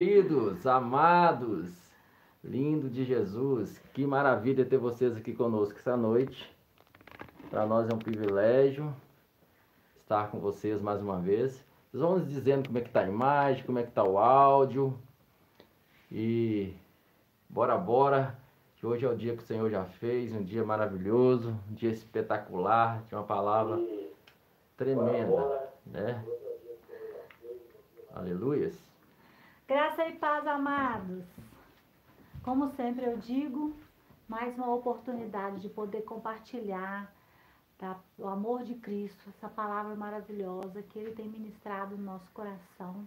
Queridos, amados, lindo de Jesus, que maravilha ter vocês aqui conosco essa noite. Para nós é um privilégio estar com vocês mais uma vez. Vocês vão nos dizendo como é que está a imagem, como é que está o áudio. E bora, bora, que hoje é o dia que o Senhor já fez, um dia maravilhoso, um dia espetacular, de uma palavra tremenda, né? Aleluias. Graça e paz, amados. Como sempre eu digo, mais uma oportunidade de poder compartilhar tá, o amor de Cristo, essa palavra maravilhosa que Ele tem ministrado no nosso coração.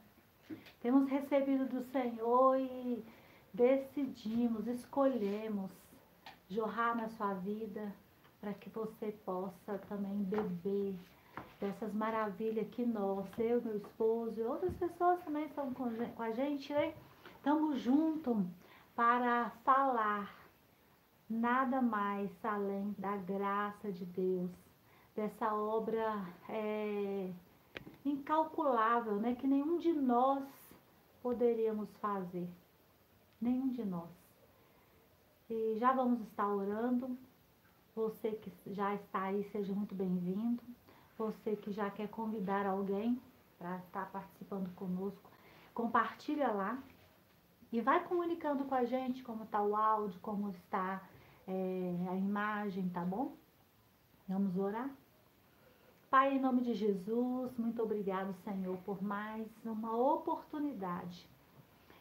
Temos recebido do Senhor e decidimos, escolhemos jorrar na sua vida para que você possa também beber dessas maravilhas que nós, eu, meu esposo e outras pessoas também estão com a gente, né? Estamos juntos para falar nada mais além da graça de Deus, dessa obra é, incalculável, né? Que nenhum de nós poderíamos fazer. Nenhum de nós. E já vamos estar orando. Você que já está aí, seja muito bem-vindo. Você que já quer convidar alguém para estar participando conosco, compartilha lá e vai comunicando com a gente como está o áudio, como está é, a imagem, tá bom? Vamos orar? Pai, em nome de Jesus, muito obrigado, Senhor, por mais uma oportunidade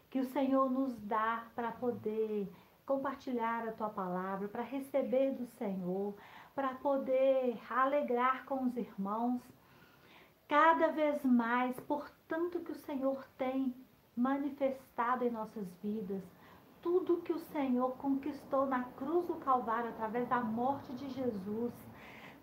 que o Senhor nos dá para poder compartilhar a tua palavra, para receber do Senhor, para poder alegrar com os irmãos, cada vez mais, por tanto que o Senhor tem manifestado em nossas vidas, tudo que o Senhor conquistou na cruz do Calvário através da morte de Jesus.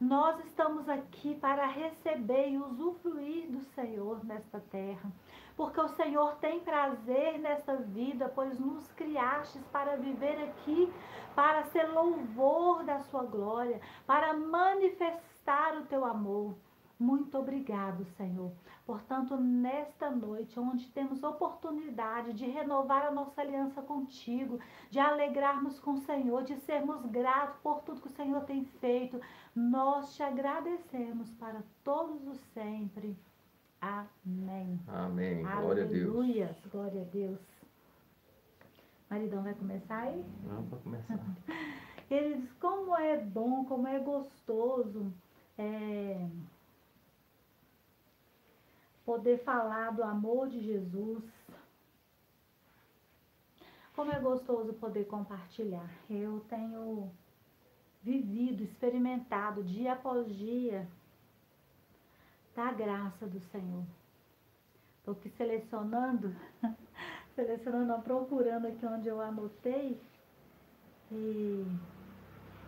Nós estamos aqui para receber e usufruir do Senhor nesta terra porque o Senhor tem prazer nessa vida, pois nos criastes para viver aqui, para ser louvor da sua glória, para manifestar o teu amor. Muito obrigado, Senhor. Portanto, nesta noite, onde temos oportunidade de renovar a nossa aliança contigo, de alegrarmos com o Senhor, de sermos gratos por tudo que o Senhor tem feito, nós te agradecemos para todos os sempre. Amém. Amém. Glória a Deus. Aleluia. Glória a Deus. Maridão vai começar aí? Vamos para começar. Ele diz como é bom, como é gostoso é, poder falar do amor de Jesus. Como é gostoso poder compartilhar. Eu tenho vivido, experimentado dia após dia da graça do Senhor. Estou aqui selecionando, selecionando, procurando aqui onde eu anotei. E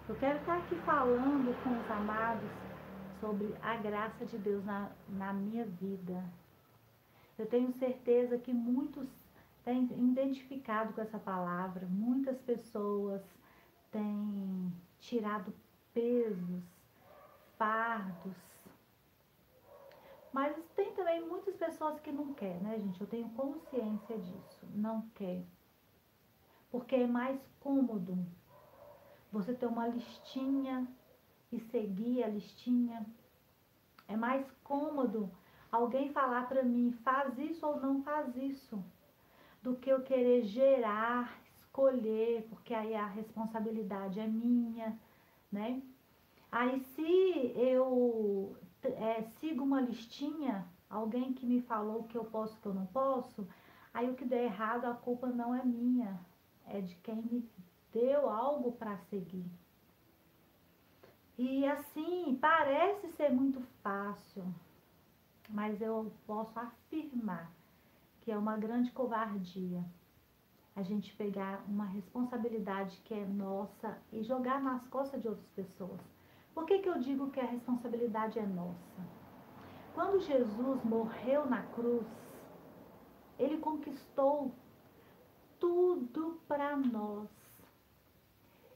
eu quero estar aqui falando com os amados sobre a graça de Deus na, na minha vida. Eu tenho certeza que muitos têm identificado com essa palavra, muitas pessoas têm tirado pesos, fardos, mas tem também muitas pessoas que não quer, né, gente? Eu tenho consciência disso. Não quer. Porque é mais cômodo você ter uma listinha e seguir a listinha. É mais cômodo alguém falar para mim, faz isso ou não faz isso, do que eu querer gerar, escolher, porque aí a responsabilidade é minha, né? Aí se eu é, sigo uma listinha, alguém que me falou que eu posso, que eu não posso, aí o que der errado, a culpa não é minha, é de quem me deu algo para seguir. E assim, parece ser muito fácil, mas eu posso afirmar que é uma grande covardia a gente pegar uma responsabilidade que é nossa e jogar nas costas de outras pessoas. Por que, que eu digo que a responsabilidade é nossa? Quando Jesus morreu na cruz, ele conquistou tudo para nós.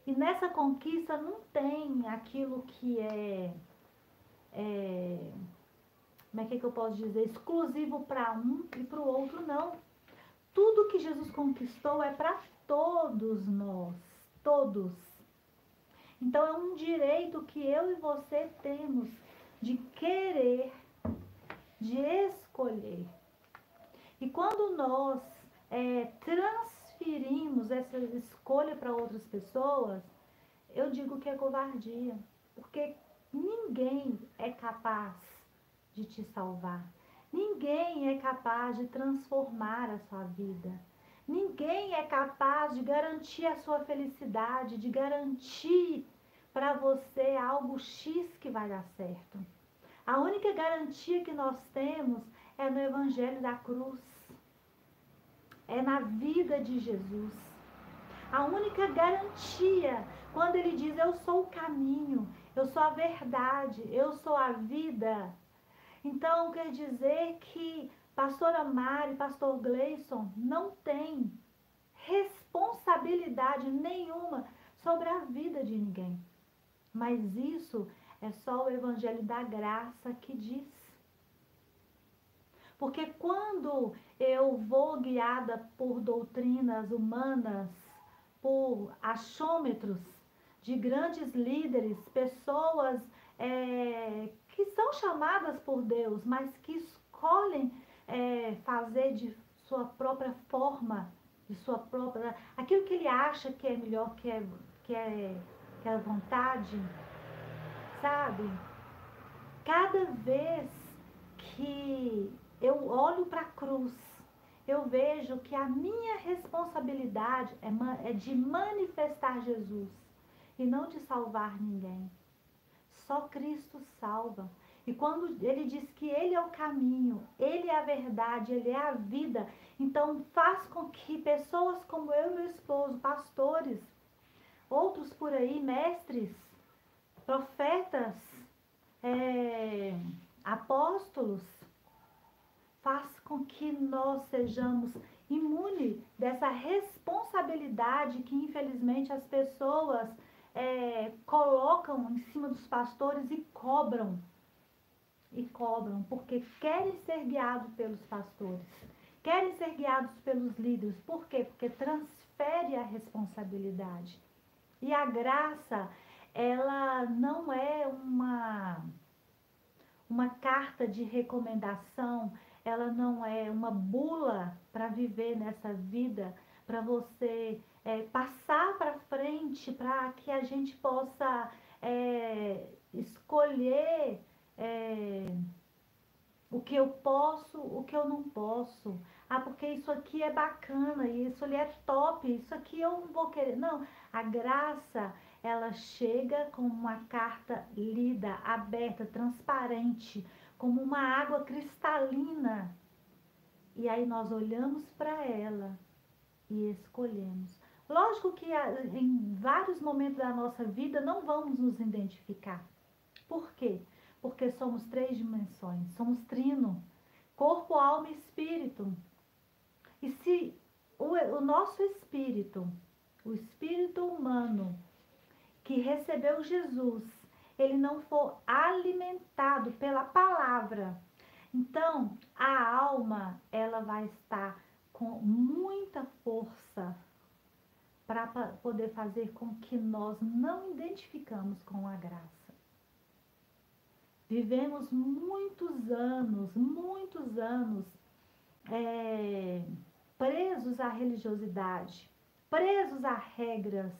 E nessa conquista não tem aquilo que é, é como é que, eu posso dizer, exclusivo para um e para o outro, não. tudo que Jesus conquistou é para todos nós, todos. Então é um direito que eu e você temos de querer, de escolher. E quando nós é, transferimos essa escolha para outras pessoas, eu digo que é covardia. Porque ninguém é capaz de te salvar. Ninguém é capaz de transformar a sua vida. Ninguém é capaz de garantir a sua felicidade, de garantir para você algo X que vai dar certo. A única garantia que nós temos é no Evangelho da Cruz, é na vida de Jesus. A única garantia, quando ele diz: Eu sou o caminho, eu sou a verdade, eu sou a vida. Então, quer dizer que pastora Mari, pastor Gleison não tem responsabilidade nenhuma sobre a vida de ninguém. Mas isso é só o evangelho da graça que diz. Porque quando eu vou guiada por doutrinas humanas, por achômetros de grandes líderes, pessoas é, que são chamadas por Deus, mas que escolhem é, fazer de sua própria forma, de sua própria. aquilo que ele acha que é melhor, que é, que é, que é a vontade, sabe? Cada vez que eu olho para a cruz, eu vejo que a minha responsabilidade é, é de manifestar Jesus e não de salvar ninguém. Só Cristo salva. E quando ele diz que ele é o caminho, ele é a verdade, ele é a vida, então faz com que pessoas como eu e meu esposo, pastores, outros por aí, mestres, profetas, é, apóstolos, faz com que nós sejamos imunes dessa responsabilidade que infelizmente as pessoas é, colocam em cima dos pastores e cobram. E cobram, porque querem ser guiados pelos pastores, querem ser guiados pelos líderes. Por quê? Porque transfere a responsabilidade. E a graça, ela não é uma, uma carta de recomendação, ela não é uma bula para viver nessa vida, para você é, passar para frente para que a gente possa é, escolher é, o que eu posso, o que eu não posso. Ah, porque isso aqui é bacana, isso ali é top, isso aqui eu não vou querer. Não, a graça, ela chega como uma carta lida, aberta, transparente, como uma água cristalina. E aí nós olhamos para ela e escolhemos. Lógico que em vários momentos da nossa vida não vamos nos identificar. Por quê? Porque somos três dimensões, somos trino, corpo, alma e espírito. E se o, o nosso espírito, o espírito humano que recebeu Jesus, ele não for alimentado pela palavra, então a alma ela vai estar com muita força para poder fazer com que nós não identificamos com a graça. Vivemos muitos anos, muitos anos é, presos à religiosidade, presos a regras.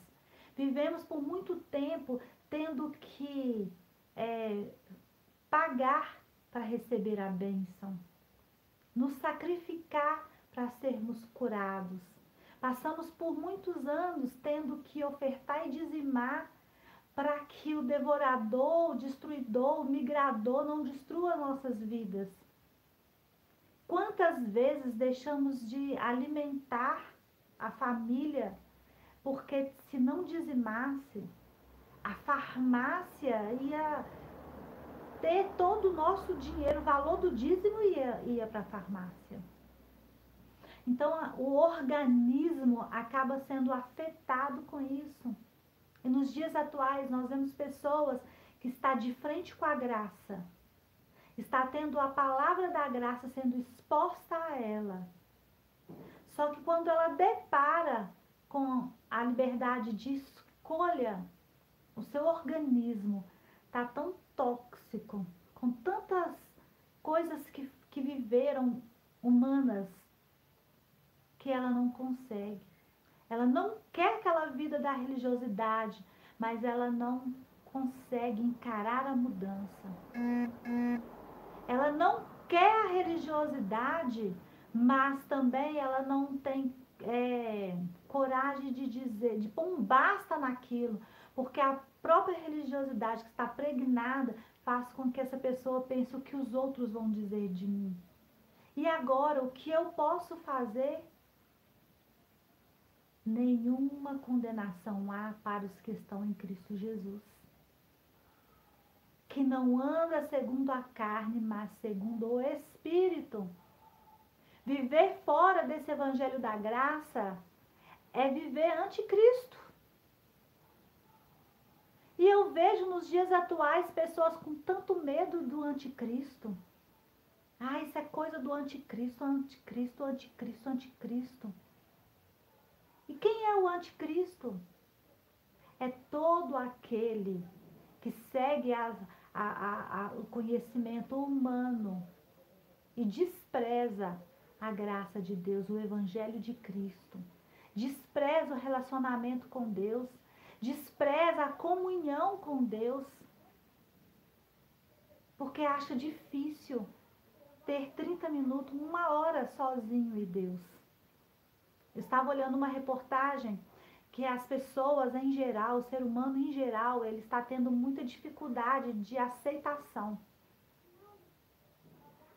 Vivemos por muito tempo tendo que é, pagar para receber a bênção, nos sacrificar para sermos curados Passamos por muitos anos tendo que ofertar e dizimar para que o devorador, o destruidor, o migrador não destrua nossas vidas. Quantas vezes deixamos de alimentar a família porque se não dizimasse, a farmácia ia ter todo o nosso dinheiro, o valor do dízimo ia, ia para a farmácia. Então, o organismo acaba sendo afetado com isso. E nos dias atuais, nós vemos pessoas que está de frente com a graça, está tendo a palavra da graça sendo exposta a ela. Só que quando ela depara com a liberdade de escolha, o seu organismo está tão tóxico, com tantas coisas que, que viveram humanas, que ela não consegue. Ela não quer aquela vida da religiosidade, mas ela não consegue encarar a mudança. Ela não quer a religiosidade, mas também ela não tem é, coragem de dizer, de pôr um basta naquilo, porque a própria religiosidade que está pregnada faz com que essa pessoa pense o que os outros vão dizer de mim. E agora, o que eu posso fazer? Nenhuma condenação há para os que estão em Cristo Jesus. Que não anda segundo a carne, mas segundo o Espírito. Viver fora desse evangelho da graça é viver anticristo. E eu vejo nos dias atuais pessoas com tanto medo do anticristo. Ah, isso é coisa do anticristo, anticristo, anticristo, anticristo. E quem é o anticristo? É todo aquele que segue a, a, a, o conhecimento humano e despreza a graça de Deus, o Evangelho de Cristo. Despreza o relacionamento com Deus, despreza a comunhão com Deus, porque acha difícil ter 30 minutos, uma hora sozinho e Deus. Eu estava olhando uma reportagem que as pessoas em geral, o ser humano em geral, ele está tendo muita dificuldade de aceitação.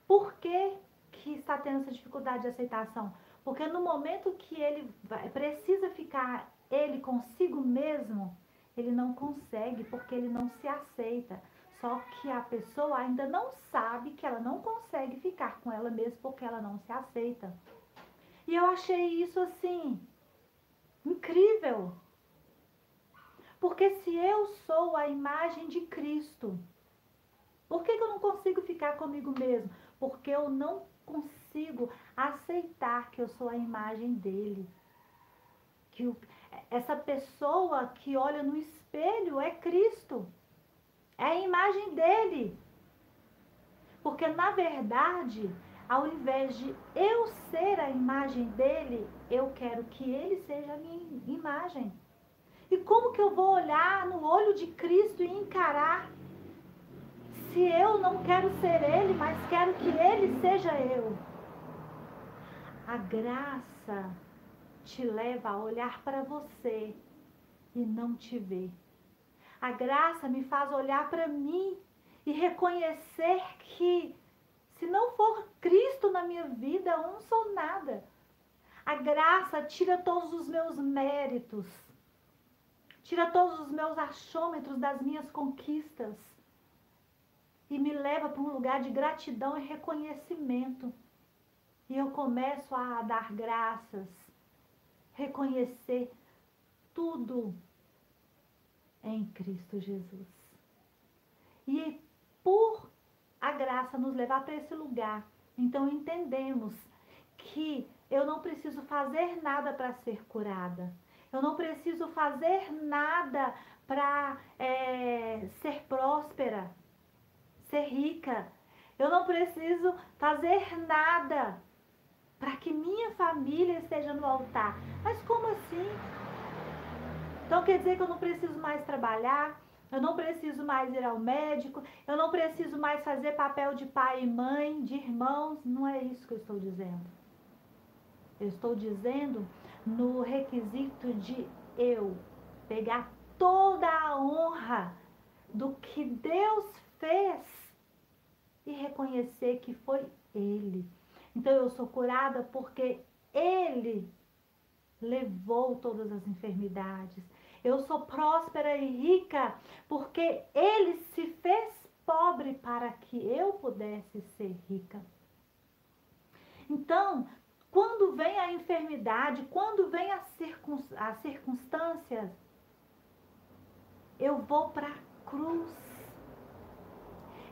Por que que está tendo essa dificuldade de aceitação? Porque no momento que ele vai, precisa ficar ele consigo mesmo, ele não consegue porque ele não se aceita. Só que a pessoa ainda não sabe que ela não consegue ficar com ela mesma porque ela não se aceita. E eu achei isso assim incrível. Porque se eu sou a imagem de Cristo, por que, que eu não consigo ficar comigo mesmo? Porque eu não consigo aceitar que eu sou a imagem dele. Que o, essa pessoa que olha no espelho é Cristo. É a imagem dele. Porque, na verdade, ao invés de eu ser a imagem dele, eu quero que ele seja a minha imagem. E como que eu vou olhar no olho de Cristo e encarar se eu não quero ser ele, mas quero que ele seja eu? A graça te leva a olhar para você e não te ver. A graça me faz olhar para mim e reconhecer que se não for Cristo na minha vida, eu não sou nada. A graça tira todos os meus méritos, tira todos os meus achômetros das minhas conquistas e me leva para um lugar de gratidão e reconhecimento. E eu começo a dar graças, reconhecer tudo em Cristo Jesus. E por a graça nos levar para esse lugar, então entendemos que eu não preciso fazer nada para ser curada. Eu não preciso fazer nada para é, ser próspera, ser rica. Eu não preciso fazer nada para que minha família esteja no altar. Mas como assim? Então quer dizer que eu não preciso mais trabalhar, eu não preciso mais ir ao médico, eu não preciso mais fazer papel de pai e mãe, de irmãos. Não é isso que eu estou dizendo. Eu estou dizendo no requisito de eu pegar toda a honra do que Deus fez e reconhecer que foi Ele. Então eu sou curada porque Ele levou todas as enfermidades. Eu sou próspera e rica porque ele se fez pobre para que eu pudesse ser rica. Então, quando vem a enfermidade, quando vem as, circunstâncias, eu vou para a cruz.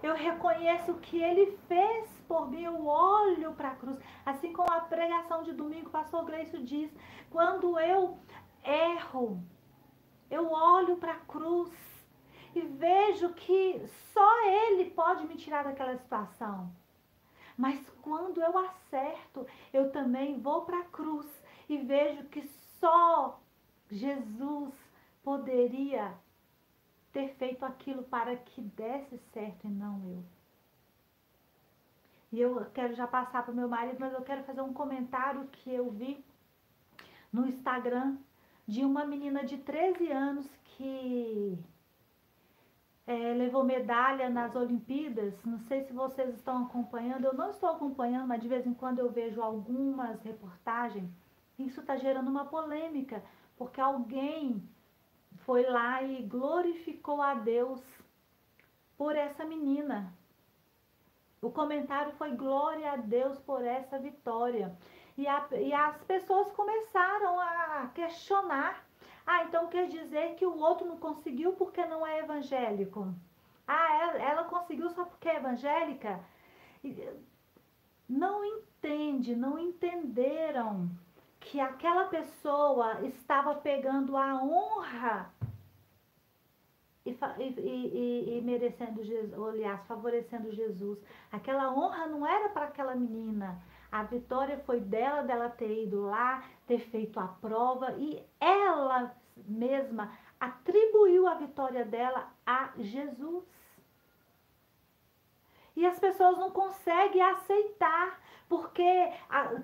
Eu reconheço o que ele fez por mim, eu olho para a cruz. Assim como a pregação de domingo, o pastor Gleicio diz, quando eu erro, eu olho para a cruz e vejo que só ele pode me tirar daquela situação. Mas quando eu acerto, eu também vou para a cruz e vejo que só Jesus poderia ter feito aquilo para que desse certo e não eu. E eu quero já passar para o meu marido, mas eu quero fazer um comentário que eu vi no Instagram de uma menina de 13 anos que é, levou medalha nas Olimpíadas. Não sei se vocês estão acompanhando, eu não estou acompanhando, mas de vez em quando eu vejo algumas reportagens. Isso está gerando uma polêmica, porque alguém foi lá e glorificou a Deus por essa menina. O comentário foi glória a Deus por essa vitória. E, a, e as pessoas começaram a questionar. Ah, então quer dizer que o outro não conseguiu porque não é evangélico? Ah, ela, ela conseguiu só porque é evangélica? Não entende, não entenderam que aquela pessoa estava pegando a honra e, e, e, e merecendo Jesus, aliás, favorecendo Jesus. Aquela honra não era para aquela menina. A vitória foi dela, dela ter ido lá, ter feito a prova e ela mesma atribuiu a vitória dela a Jesus. E as pessoas não conseguem aceitar porque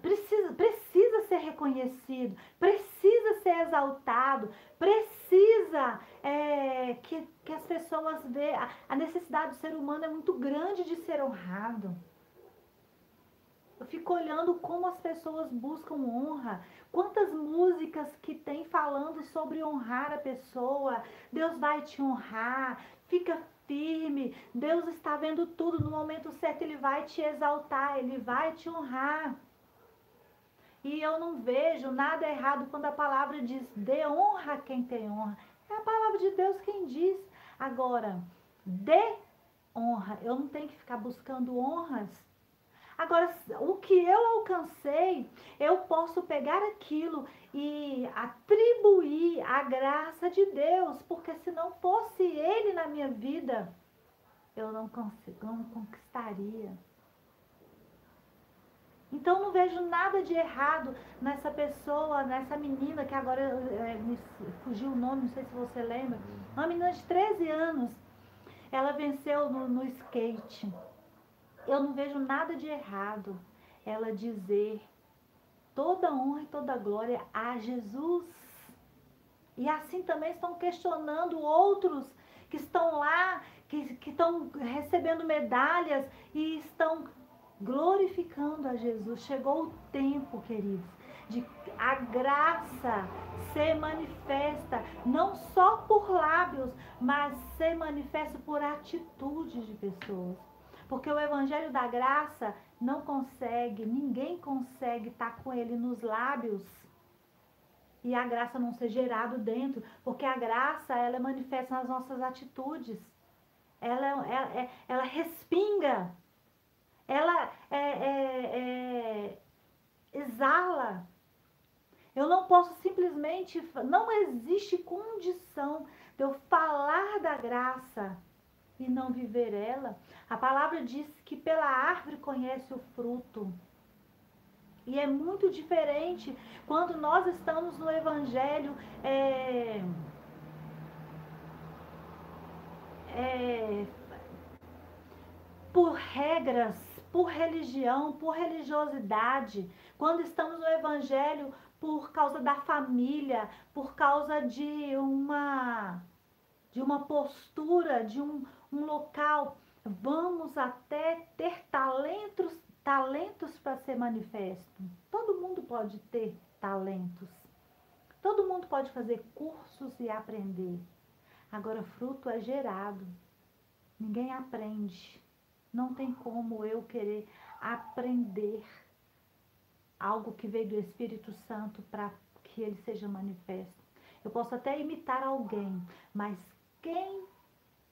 precisa, precisa ser reconhecido, precisa ser exaltado, precisa é, que, que as pessoas vejam. A necessidade do ser humano é muito grande de ser honrado. Eu fico olhando como as pessoas buscam honra. Quantas músicas que tem falando sobre honrar a pessoa. Deus vai te honrar. Fica firme. Deus está vendo tudo. No momento certo, Ele vai te exaltar, Ele vai te honrar. E eu não vejo nada errado quando a palavra diz: dê honra a quem tem honra. É a palavra de Deus quem diz. Agora, dê honra. Eu não tenho que ficar buscando honras. Agora, o que eu alcancei, eu posso pegar aquilo e atribuir a graça de Deus, porque se não fosse Ele na minha vida, eu não, não conquistaria. Então não vejo nada de errado nessa pessoa, nessa menina que agora é, me fugiu o nome, não sei se você lembra. Uma menina de 13 anos. Ela venceu no, no skate. Eu não vejo nada de errado ela dizer toda honra e toda glória a Jesus. E assim também estão questionando outros que estão lá, que, que estão recebendo medalhas e estão glorificando a Jesus. Chegou o tempo, queridos, de a graça ser manifesta, não só por lábios, mas ser manifesta por atitudes de pessoas. Porque o evangelho da graça não consegue, ninguém consegue estar com ele nos lábios e a graça não ser gerado dentro, porque a graça ela é manifesta nas nossas atitudes. Ela, ela, é, é, ela respinga, ela é, é, é, exala. Eu não posso simplesmente, não existe condição de eu falar da graça e não viver ela. A palavra diz que pela árvore conhece o fruto. E é muito diferente quando nós estamos no Evangelho. É, é, por regras, por religião, por religiosidade, quando estamos no Evangelho por causa da família, por causa de uma de uma postura, de um, um local, vamos até ter talentos, talentos para ser manifesto. Todo mundo pode ter talentos. Todo mundo pode fazer cursos e aprender. Agora, fruto é gerado. Ninguém aprende. Não tem como eu querer aprender algo que veio do Espírito Santo para que ele seja manifesto. Eu posso até imitar alguém, mas quem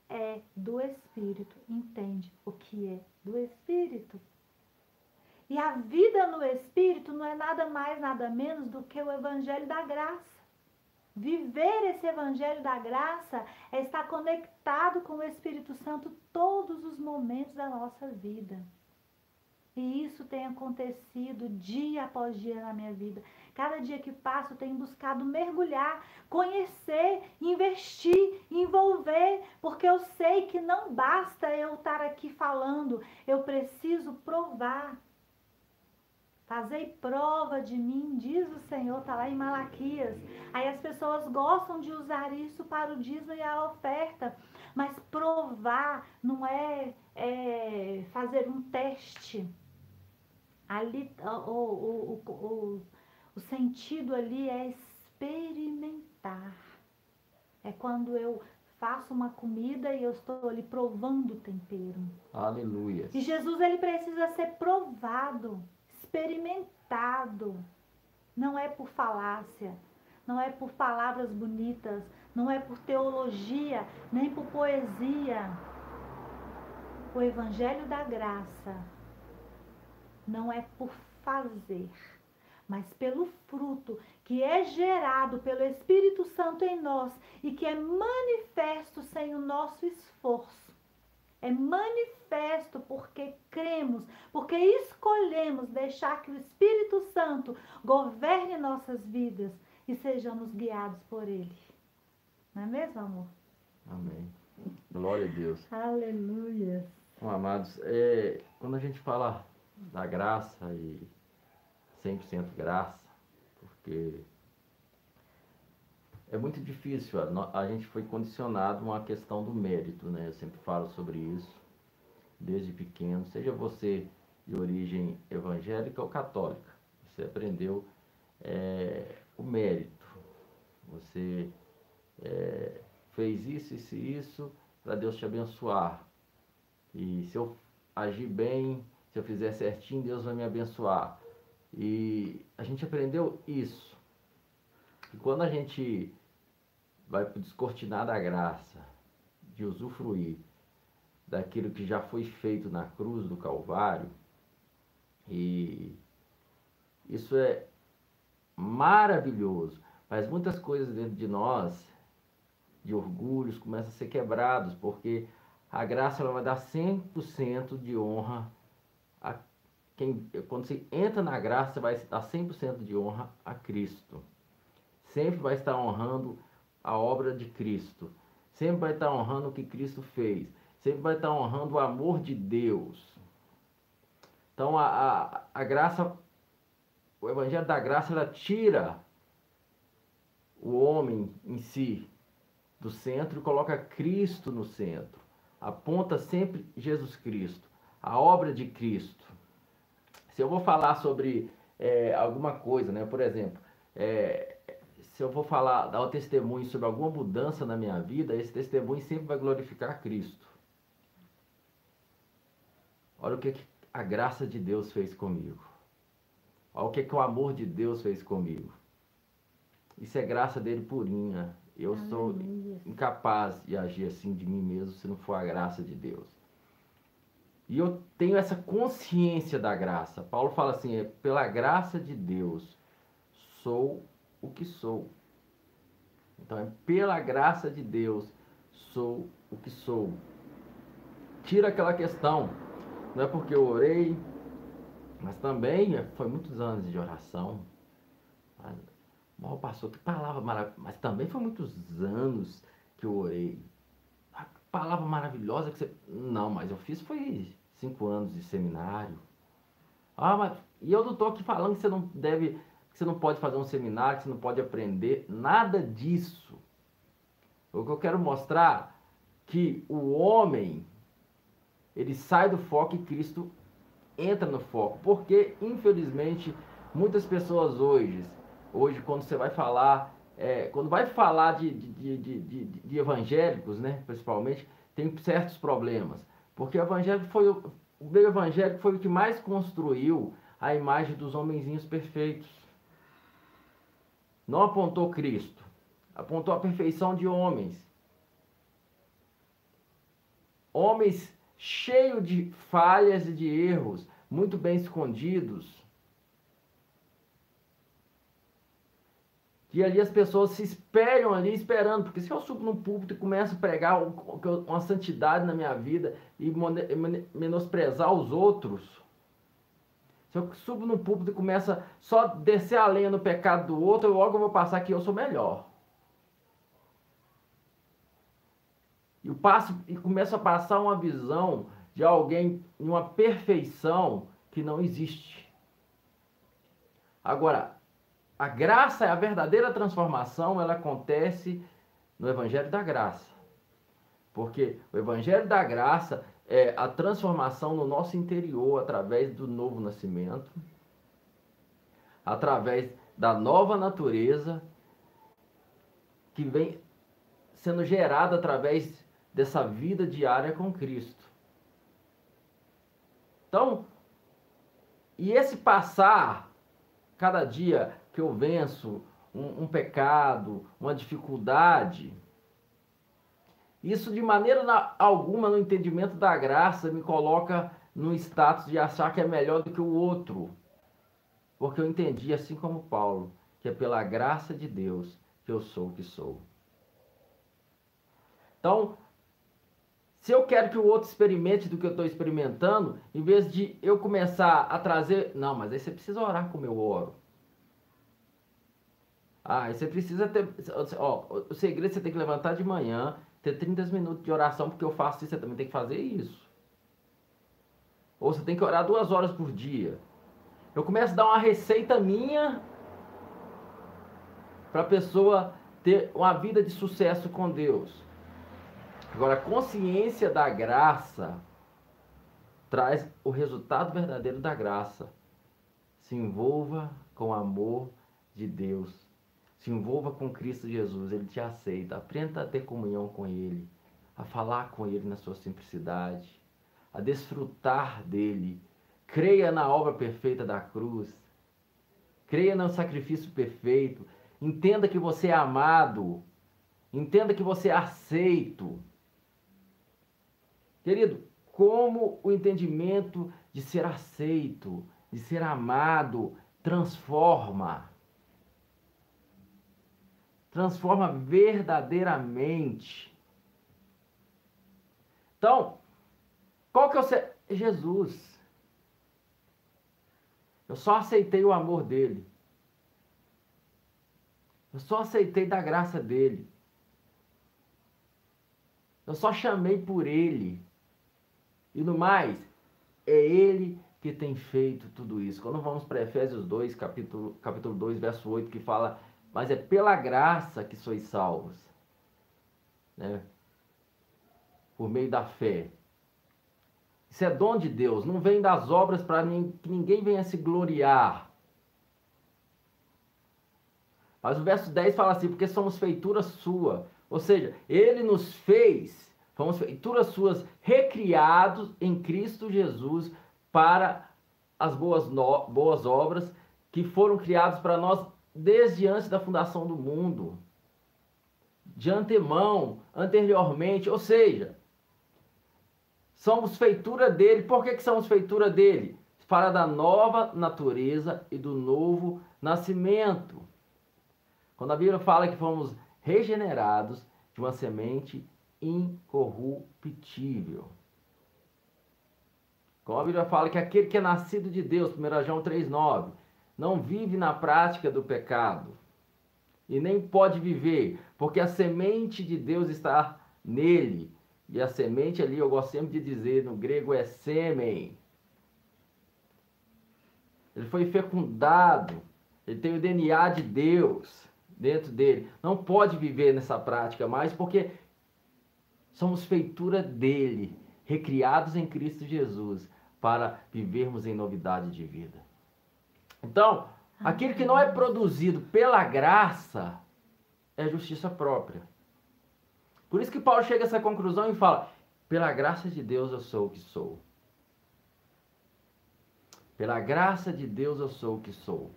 é do Espírito entende o que é do Espírito. E a vida no Espírito não é nada mais, nada menos do que o Evangelho da Graça. Viver esse Evangelho da Graça é estar conectado com o Espírito Santo todos os momentos da nossa vida. E isso tem acontecido dia após dia na minha vida. Cada dia que passo, tenho buscado mergulhar, conhecer, investir, envolver, porque eu sei que não basta eu estar aqui falando, eu preciso provar. Fazei prova de mim, diz o Senhor, está lá em Malaquias. Aí as pessoas gostam de usar isso para o dízimo e a oferta. Mas provar não é, é fazer um teste. Ali, o, o sentido ali é experimentar. É quando eu faço uma comida e eu estou ali provando o tempero. Aleluia. E Jesus ele precisa ser provado experimentado. Não é por falácia, não é por palavras bonitas, não é por teologia, nem por poesia. O Evangelho da Graça não é por fazer, mas pelo fruto que é gerado pelo Espírito Santo em nós e que é manifesto sem o nosso esforço. É manifesto porque cremos, porque escolhemos deixar que o Espírito Santo governe nossas vidas e sejamos guiados por Ele. Não é mesmo, amor? Amém. Glória a Deus. Aleluia. Bom, amados, é, quando a gente fala da graça e 100% graça, porque é muito difícil. A, gente foi condicionado a uma questão do mérito, né? Eu sempre falo sobre isso, desde pequeno. Seja você de origem evangélica ou católica, você aprendeu é, o mérito. Você é, fez isso, isso e isso para Deus te abençoar. E se eu agir bem, se eu fizer certinho, Deus vai me abençoar. E a gente aprendeu isso. E quando a gente vai descortinar da graça, de usufruir daquilo que já foi feito na cruz do Calvário. E isso é maravilhoso. Mas muitas coisas dentro de nós, de orgulhos, começam a ser quebrados, porque a graça ela vai dar 100% de honra a quem. Quando você entra na graça, você vai dar 100% de honra a Cristo. Sempre vai estar honrando a obra de Cristo. Sempre vai estar honrando o que Cristo fez. Sempre vai estar honrando o amor de Deus. Então a, a, a graça, o Evangelho da Graça, ela tira o homem em si do centro e coloca Cristo no centro. Aponta sempre Jesus Cristo, a obra de Cristo. Se eu vou falar sobre é, alguma coisa, né? Por exemplo, é, se eu vou falar, dar um testemunho sobre alguma mudança na minha vida, esse testemunho sempre vai glorificar Cristo. Olha o que a graça de Deus fez comigo. Olha o que, que o amor de Deus fez comigo. Isso é graça dele purinha. Eu Aleluia. sou incapaz de agir assim de mim mesmo se não for a graça de Deus. E eu tenho essa consciência da graça. Paulo fala assim: é, pela graça de Deus sou o que sou. Então é pela graça de Deus sou o que sou. Tira aquela questão, não é porque eu orei, mas também foi muitos anos de oração. Mal passou, que palavra maravilhosa, mas também foi muitos anos que eu orei. A palavra maravilhosa que você. Não, mas eu fiz foi cinco anos de seminário. Ah, mas. E eu não estou aqui falando que você não deve você não pode fazer um seminário, que você não pode aprender, nada disso. O que eu quero mostrar que o homem ele sai do foco e Cristo entra no foco, porque infelizmente muitas pessoas hoje, hoje quando você vai falar, é, quando vai falar de, de, de, de, de evangélicos, né, principalmente, tem certos problemas, porque o evangélico foi o meio evangélico foi o que mais construiu a imagem dos homenzinhos perfeitos não apontou Cristo, apontou a perfeição de homens. homens cheios de falhas e de erros, muito bem escondidos. Que ali as pessoas se espelham ali esperando, porque se eu subo no púlpito e começo a pregar uma santidade na minha vida e menosprezar os outros, se eu subo no púlpito e começo a só descer a lenha no pecado do outro, eu logo vou passar que eu sou melhor. E, passo, e começo a passar uma visão de alguém em uma perfeição que não existe. Agora, a graça, a verdadeira transformação, ela acontece no Evangelho da Graça. Porque o Evangelho da Graça é a transformação no nosso interior através do novo nascimento, através da nova natureza que vem sendo gerada através dessa vida diária com Cristo. Então, e esse passar cada dia que eu venço um, um pecado, uma dificuldade, isso de maneira alguma no entendimento da graça me coloca no status de achar que é melhor do que o outro. Porque eu entendi, assim como Paulo, que é pela graça de Deus que eu sou o que sou. Então, se eu quero que o outro experimente do que eu estou experimentando, em vez de eu começar a trazer. Não, mas aí você precisa orar como eu oro. Ah, você precisa ter. Ó, o segredo você tem que levantar de manhã, ter 30 minutos de oração, porque eu faço isso, você também tem que fazer isso. Ou você tem que orar duas horas por dia. Eu começo a dar uma receita minha para a pessoa ter uma vida de sucesso com Deus. Agora, a consciência da graça traz o resultado verdadeiro da graça. Se envolva com o amor de Deus se envolva com Cristo Jesus, Ele te aceita. Aprenda a ter comunhão com Ele, a falar com Ele na sua simplicidade, a desfrutar dEle. Creia na obra perfeita da cruz. Creia no sacrifício perfeito. Entenda que você é amado. Entenda que você é aceito. Querido, como o entendimento de ser aceito, de ser amado, transforma transforma verdadeiramente. Então, qual que é o seu... Jesus. Eu só aceitei o amor dele. Eu só aceitei da graça dele. Eu só chamei por ele. E no mais, é ele que tem feito tudo isso. Quando vamos para Efésios 2, capítulo, capítulo 2, verso 8, que fala mas é pela graça que sois salvos, né? Por meio da fé. Isso é dom de Deus, não vem das obras para que ninguém venha se gloriar. Mas o verso 10 fala assim: porque somos feitura sua. Ou seja, ele nos fez, fomos feituras suas, recriados em Cristo Jesus para as boas, no, boas obras que foram criadas para nós desde antes da fundação do mundo, de antemão, anteriormente, ou seja, somos feitura dele. Por que, que somos feitura dele? Para da nova natureza e do novo nascimento. Quando a Bíblia fala que fomos regenerados de uma semente incorruptível. Como a Bíblia fala que aquele que é nascido de Deus, 1 João 3,9, não vive na prática do pecado e nem pode viver, porque a semente de Deus está nele. E a semente ali, eu gosto sempre de dizer, no grego é sêmen. Ele foi fecundado, ele tem o DNA de Deus dentro dele. Não pode viver nessa prática mais, porque somos feitura dele, recriados em Cristo Jesus, para vivermos em novidade de vida. Então, aquilo que não é produzido pela graça é justiça própria. Por isso que Paulo chega a essa conclusão e fala: pela graça de Deus eu sou o que sou. Pela graça de Deus eu sou o que sou.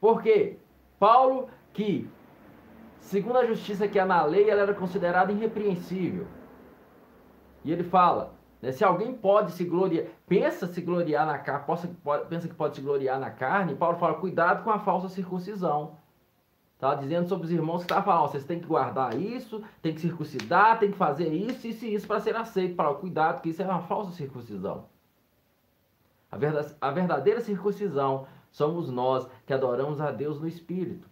Por quê? Paulo, que, segundo a justiça que há na lei, ela era considerada irrepreensível. E ele fala, se alguém pode se gloriar, pensa se gloriar na carne, possa, pode, pensa que pode se gloriar na carne, Paulo fala, cuidado com a falsa circuncisão. Tá dizendo sobre os irmãos que está falando, vocês têm que guardar isso, tem que circuncidar, tem que fazer isso, isso e isso para ser aceito. Para cuidado, porque isso é uma falsa circuncisão. A verdadeira circuncisão somos nós que adoramos a Deus no Espírito.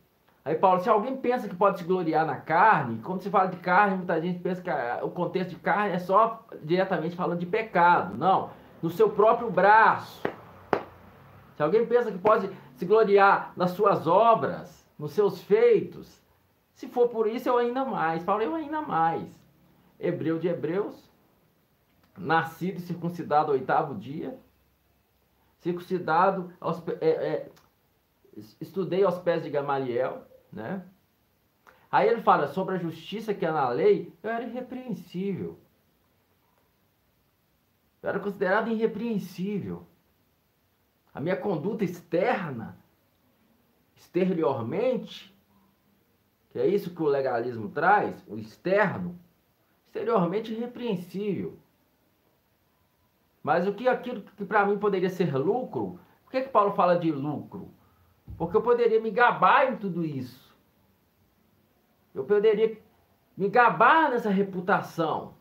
Aí Paulo, se alguém pensa que pode se gloriar na carne, quando se fala de carne, muita gente pensa que o contexto de carne é só diretamente falando de pecado. Não, no seu próprio braço. Se alguém pensa que pode se gloriar nas suas obras, nos seus feitos, se for por isso, eu ainda mais. Paulo, eu ainda mais. Hebreu de Hebreus, nascido e circuncidado ao oitavo dia, circuncidado, aos, é, é, estudei aos pés de Gamaliel, né? Aí ele fala sobre a justiça que é na lei, eu era irrepreensível. Eu era considerado irrepreensível. A minha conduta externa, exteriormente, que é isso que o legalismo traz, o externo, exteriormente irrepreensível. Mas o que aquilo que para mim poderia ser lucro, por que, que Paulo fala de lucro? Porque eu poderia me gabar em tudo isso. Eu poderia me gabar nessa reputação.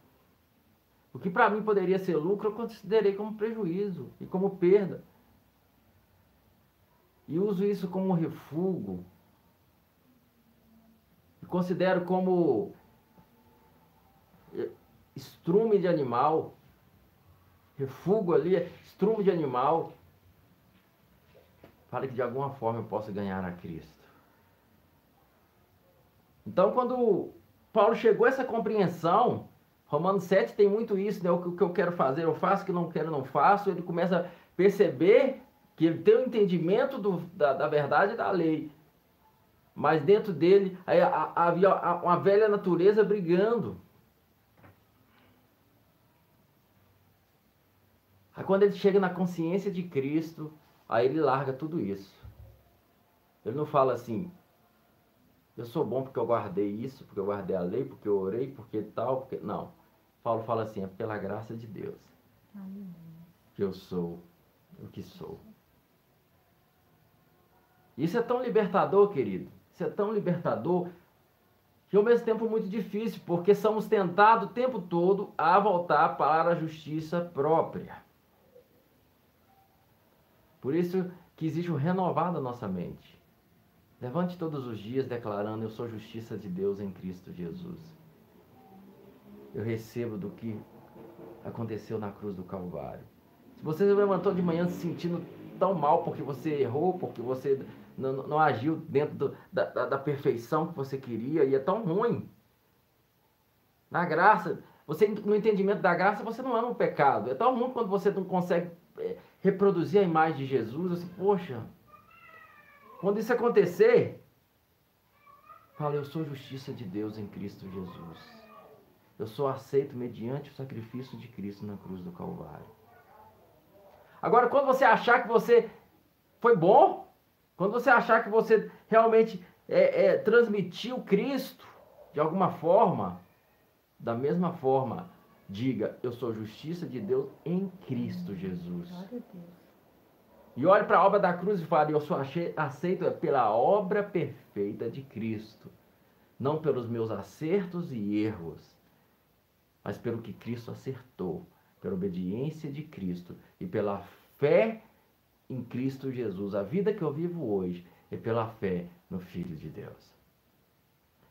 O que para mim poderia ser lucro, eu considerei como prejuízo e como perda. E uso isso como refúgio. E considero como estrume de animal. Refúgio ali é estrume de animal. Para que de alguma forma eu possa ganhar a Cristo. Então, quando Paulo chegou a essa compreensão, Romanos 7 tem muito isso, né? O que eu quero fazer, eu faço, o que não quero, não faço. Ele começa a perceber que ele tem o um entendimento do, da, da verdade da lei. Mas dentro dele havia uma velha natureza brigando. Aí quando ele chega na consciência de Cristo, aí ele larga tudo isso. Ele não fala assim, eu sou bom porque eu guardei isso, porque eu guardei a lei, porque eu orei, porque tal, porque. Não. Paulo fala assim, é pela graça de Deus que eu sou o que sou. Isso é tão libertador, querido. Isso é tão libertador que ao mesmo tempo muito difícil, porque somos tentados o tempo todo a voltar para a justiça própria. Por isso que existe o renovar da nossa mente. Levante todos os dias declarando: Eu sou justiça de Deus em Cristo Jesus. Eu recebo do que aconteceu na cruz do Calvário. Se você levantou de manhã se sentindo tão mal porque você errou, porque você não, não agiu dentro do, da, da, da perfeição que você queria e é tão ruim. Na graça, você no entendimento da graça, você não ama o pecado. É tão ruim quando você não consegue é, reproduzir a imagem de Jesus. Assim, poxa, quando isso acontecer, fala, eu sou justiça de Deus em Cristo Jesus. Eu sou aceito mediante o sacrifício de Cristo na cruz do Calvário. Agora, quando você achar que você foi bom, quando você achar que você realmente é, é, transmitiu Cristo de alguma forma, da mesma forma, diga: Eu sou justiça de Deus em Cristo Jesus. Glória a Deus. E olhe para a obra da cruz e fale: Eu sou aceito pela obra perfeita de Cristo, não pelos meus acertos e erros, mas pelo que Cristo acertou, pela obediência de Cristo e pela fé em Cristo Jesus. A vida que eu vivo hoje é pela fé no Filho de Deus.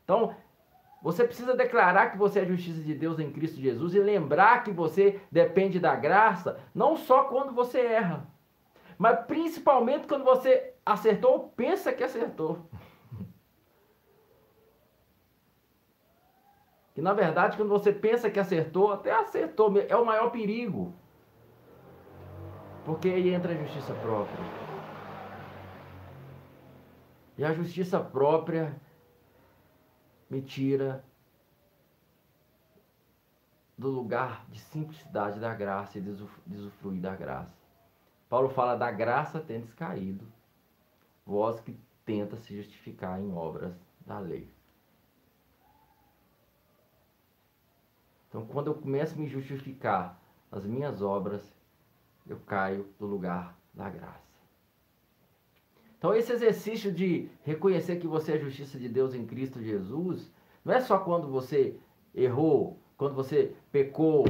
Então, você precisa declarar que você é a justiça de Deus em Cristo Jesus e lembrar que você depende da graça, não só quando você erra mas principalmente quando você acertou, pensa que acertou. Que na verdade, quando você pensa que acertou, até acertou, é o maior perigo. Porque aí entra a justiça própria. E a justiça própria me tira do lugar de simplicidade da graça e de usufruir da graça. Paulo fala da graça tendes caído, vós que tenta se justificar em obras da lei. Então, quando eu começo a me justificar as minhas obras, eu caio do lugar da graça. Então, esse exercício de reconhecer que você é a justiça de Deus em Cristo Jesus, não é só quando você errou, quando você pecou,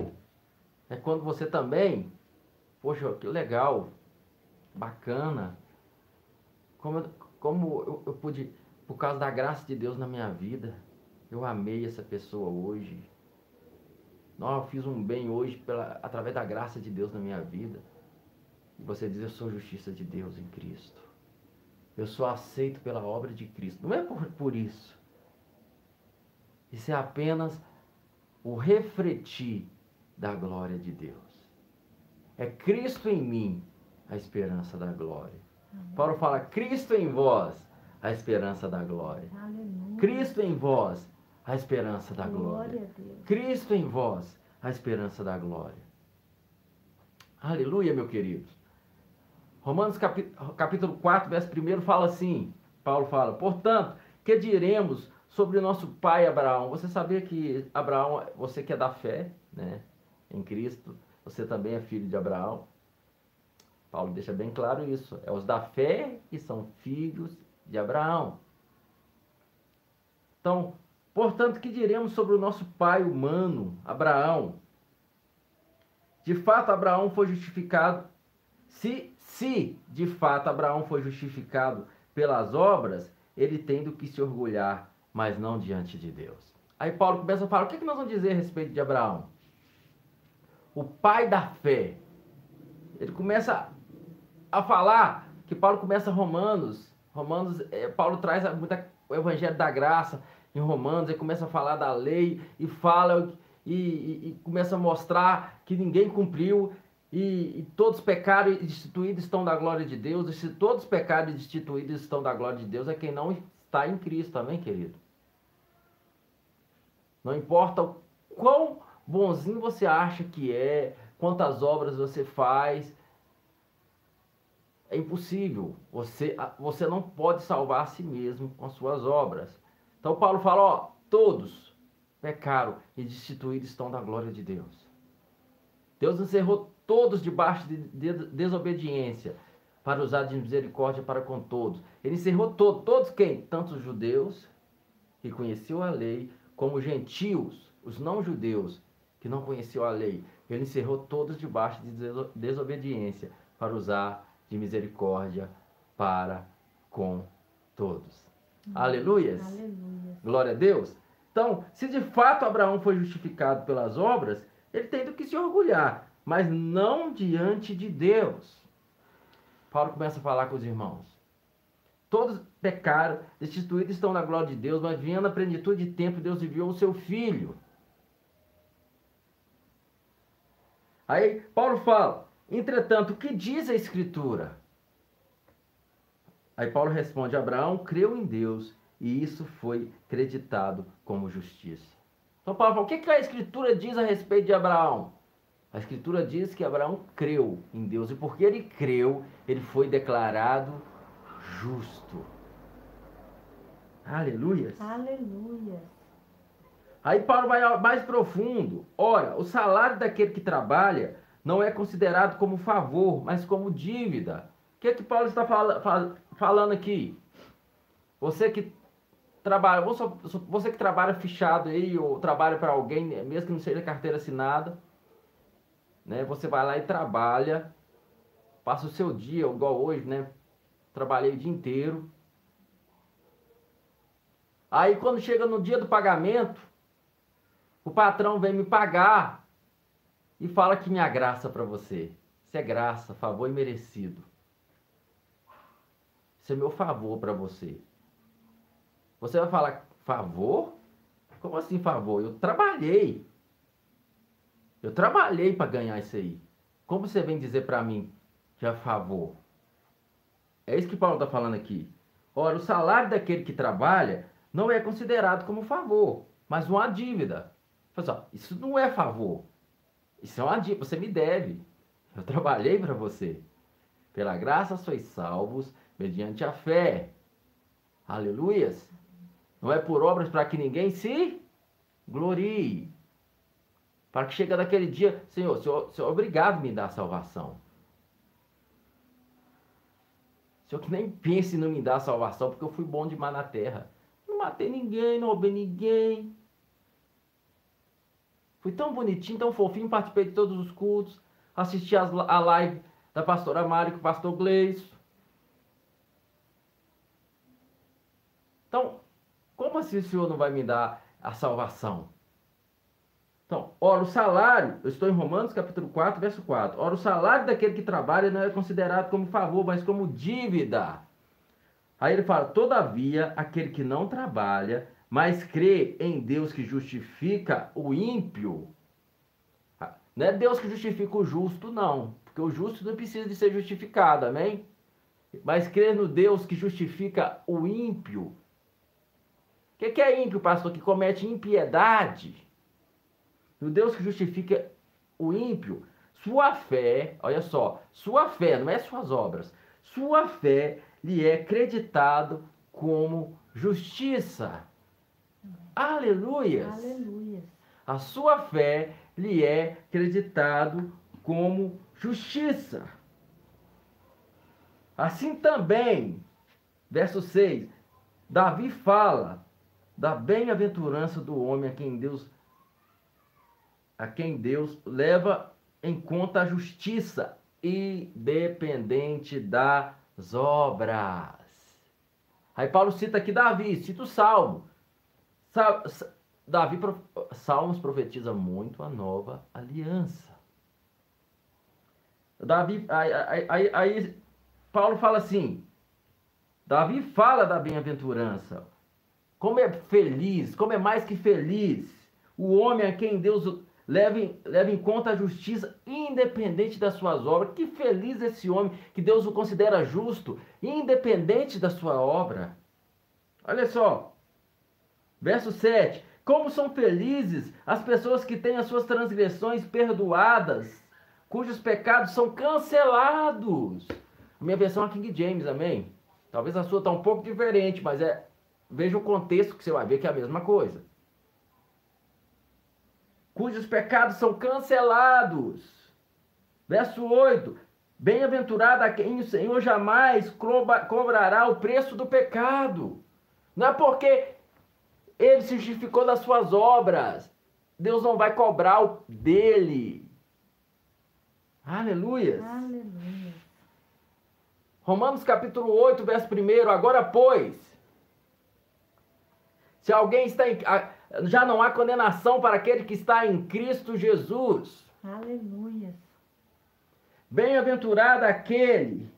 é quando você também, poxa, que legal, bacana, como, como eu, eu pude, por causa da graça de Deus na minha vida, eu amei essa pessoa hoje. Não, eu fiz um bem hoje pela, através da graça de Deus na minha vida. E você diz, eu sou justiça de Deus em Cristo. Eu sou aceito pela obra de Cristo. Não é por, por isso. Isso é apenas o refletir da glória de Deus. É Cristo em mim a esperança da glória. Amém. Paulo fala: Cristo em vós a esperança da glória. Aleluia. Cristo em vós a esperança da glória. glória Cristo em vós a esperança da glória. Aleluia, meu querido. Romanos capítulo 4, verso 1 fala assim: Paulo fala, portanto, que diremos sobre o nosso pai Abraão? Você sabia que Abraão, você que é da fé, né, em Cristo, você também é filho de Abraão. Paulo deixa bem claro isso. É os da fé que são filhos de Abraão. Então, portanto, que diremos sobre o nosso pai humano, Abraão? De fato, Abraão foi justificado se se de fato Abraão foi justificado pelas obras, ele tem do que se orgulhar, mas não diante de Deus. Aí Paulo começa a falar: o que, é que nós vamos dizer a respeito de Abraão? O pai da fé. Ele começa a falar que Paulo começa Romanos. Romanos, é, Paulo traz muita, o evangelho da graça em Romanos, ele começa a falar da lei e fala e, e, e começa a mostrar que ninguém cumpriu e, e, todos pecaram e destituídos estão da glória de Deus, e se todos pecaram e destituídos estão da glória de Deus, é quem não está em Cristo, amém, querido? Não importa o quão bonzinho você acha que é, quantas obras você faz, é impossível. Você, você não pode salvar a si mesmo com as suas obras. Então Paulo fala, ó, todos pecaram e destituídos estão da glória de Deus. Deus encerrou todos debaixo de desobediência, para usar de misericórdia para com todos. Ele encerrou todos, todos quem? Tanto os judeus, que conheciam a lei, como os gentios, os não-judeus, que não conheciam a lei. Ele encerrou todos debaixo de desobediência, para usar de misericórdia para com todos. Hum, Aleluias. Aleluia. Glória a Deus. Então, se de fato Abraão foi justificado pelas obras, ele tem do que se orgulhar mas não diante de Deus. Paulo começa a falar com os irmãos. Todos pecaram, destituídos estão na glória de Deus, mas vindo a plenitude de tempo, Deus enviou o seu filho. Aí Paulo fala: entretanto, o que diz a Escritura? Aí Paulo responde: Abraão creu em Deus e isso foi creditado como justiça. Então Paulo fala: o que, a Escritura diz a respeito de Abraão? A Escritura diz que Abraão creu em Deus e porque ele creu, ele foi declarado justo. Aleluias. Aleluia. Aí Paulo vai mais profundo. Ora, o salário daquele que trabalha não é considerado como favor, mas como dívida. O que é que Paulo está fala, fala, falando aqui? Você que trabalha, você que trabalha fichado aí ou trabalha para alguém, mesmo que não seja carteira assinada, né? Você vai lá e trabalha, passa o seu dia, igual hoje, né? Trabalhei o dia inteiro. Aí quando chega no dia do pagamento, o patrão vem me pagar e fala que minha graça para você. Isso é graça, favor imerecido. Isso é meu favor para você. Você vai falar, favor? Como assim favor? Eu trabalhei. Eu trabalhei para ganhar isso aí. Como você vem dizer para mim que é favor? É isso que Paulo está falando aqui. Ora, o salário daquele que trabalha não é considerado como favor, mas uma dívida. Pessoal, isso não é favor. Isso é uma dívida. Você me deve. Eu trabalhei para você. Pela graça sois salvos mediante a fé. Aleluias. Não é por obras para que ninguém se glorie. Para que chegue naquele dia, Senhor, Senhor, Senhor é obrigado a me dar salvação. Senhor, que nem pense em não me dar salvação, porque eu fui bom demais na terra. Não matei ninguém, não roubei ninguém. Fui tão bonitinho, tão fofinho, participei de todos os cultos, assisti as, a live da pastora Mari com o pastor Gleison. Então, como assim o Senhor não vai me dar a salvação? Então, ora, o salário, eu estou em Romanos capítulo 4, verso 4. Ora, o salário daquele que trabalha não é considerado como favor, mas como dívida. Aí ele fala: Todavia, aquele que não trabalha, mas crê em Deus que justifica o ímpio. Ah, não é Deus que justifica o justo, não. Porque o justo não precisa de ser justificado, amém? Mas crê no Deus que justifica o ímpio. O que, que é ímpio, pastor? Que comete impiedade no Deus que justifica o ímpio, sua fé, olha só, sua fé, não é suas obras, sua fé lhe é creditado como justiça. Aleluias. Aleluia. A sua fé lhe é creditado como justiça. Assim também, verso 6, Davi fala da bem-aventurança do homem a quem Deus a quem Deus leva em conta a justiça, independente das obras. Aí Paulo cita aqui Davi, cita o Salmo. Davi, Salmos profetiza muito a nova aliança. Davi, aí, aí, aí Paulo fala assim, Davi fala da bem-aventurança. Como é feliz, como é mais que feliz o homem a quem Deus Leve, leve em conta a justiça, independente das suas obras. Que feliz esse homem que Deus o considera justo, independente da sua obra. Olha só, verso 7. Como são felizes as pessoas que têm as suas transgressões perdoadas, cujos pecados são cancelados. Minha versão é King James, amém? Talvez a sua está um pouco diferente, mas é veja o contexto que você vai ver que é a mesma coisa cujos pecados são cancelados. Verso 8: Bem-aventurado a quem o Senhor jamais cobrará o preço do pecado. Não é porque ele se justificou das suas obras. Deus não vai cobrar o dele. Aleluia. Aleluia. Romanos capítulo 8, verso 1. Agora, pois, se alguém está em já não há condenação para aquele que está em Cristo Jesus. Aleluia. Bem-aventurado aquele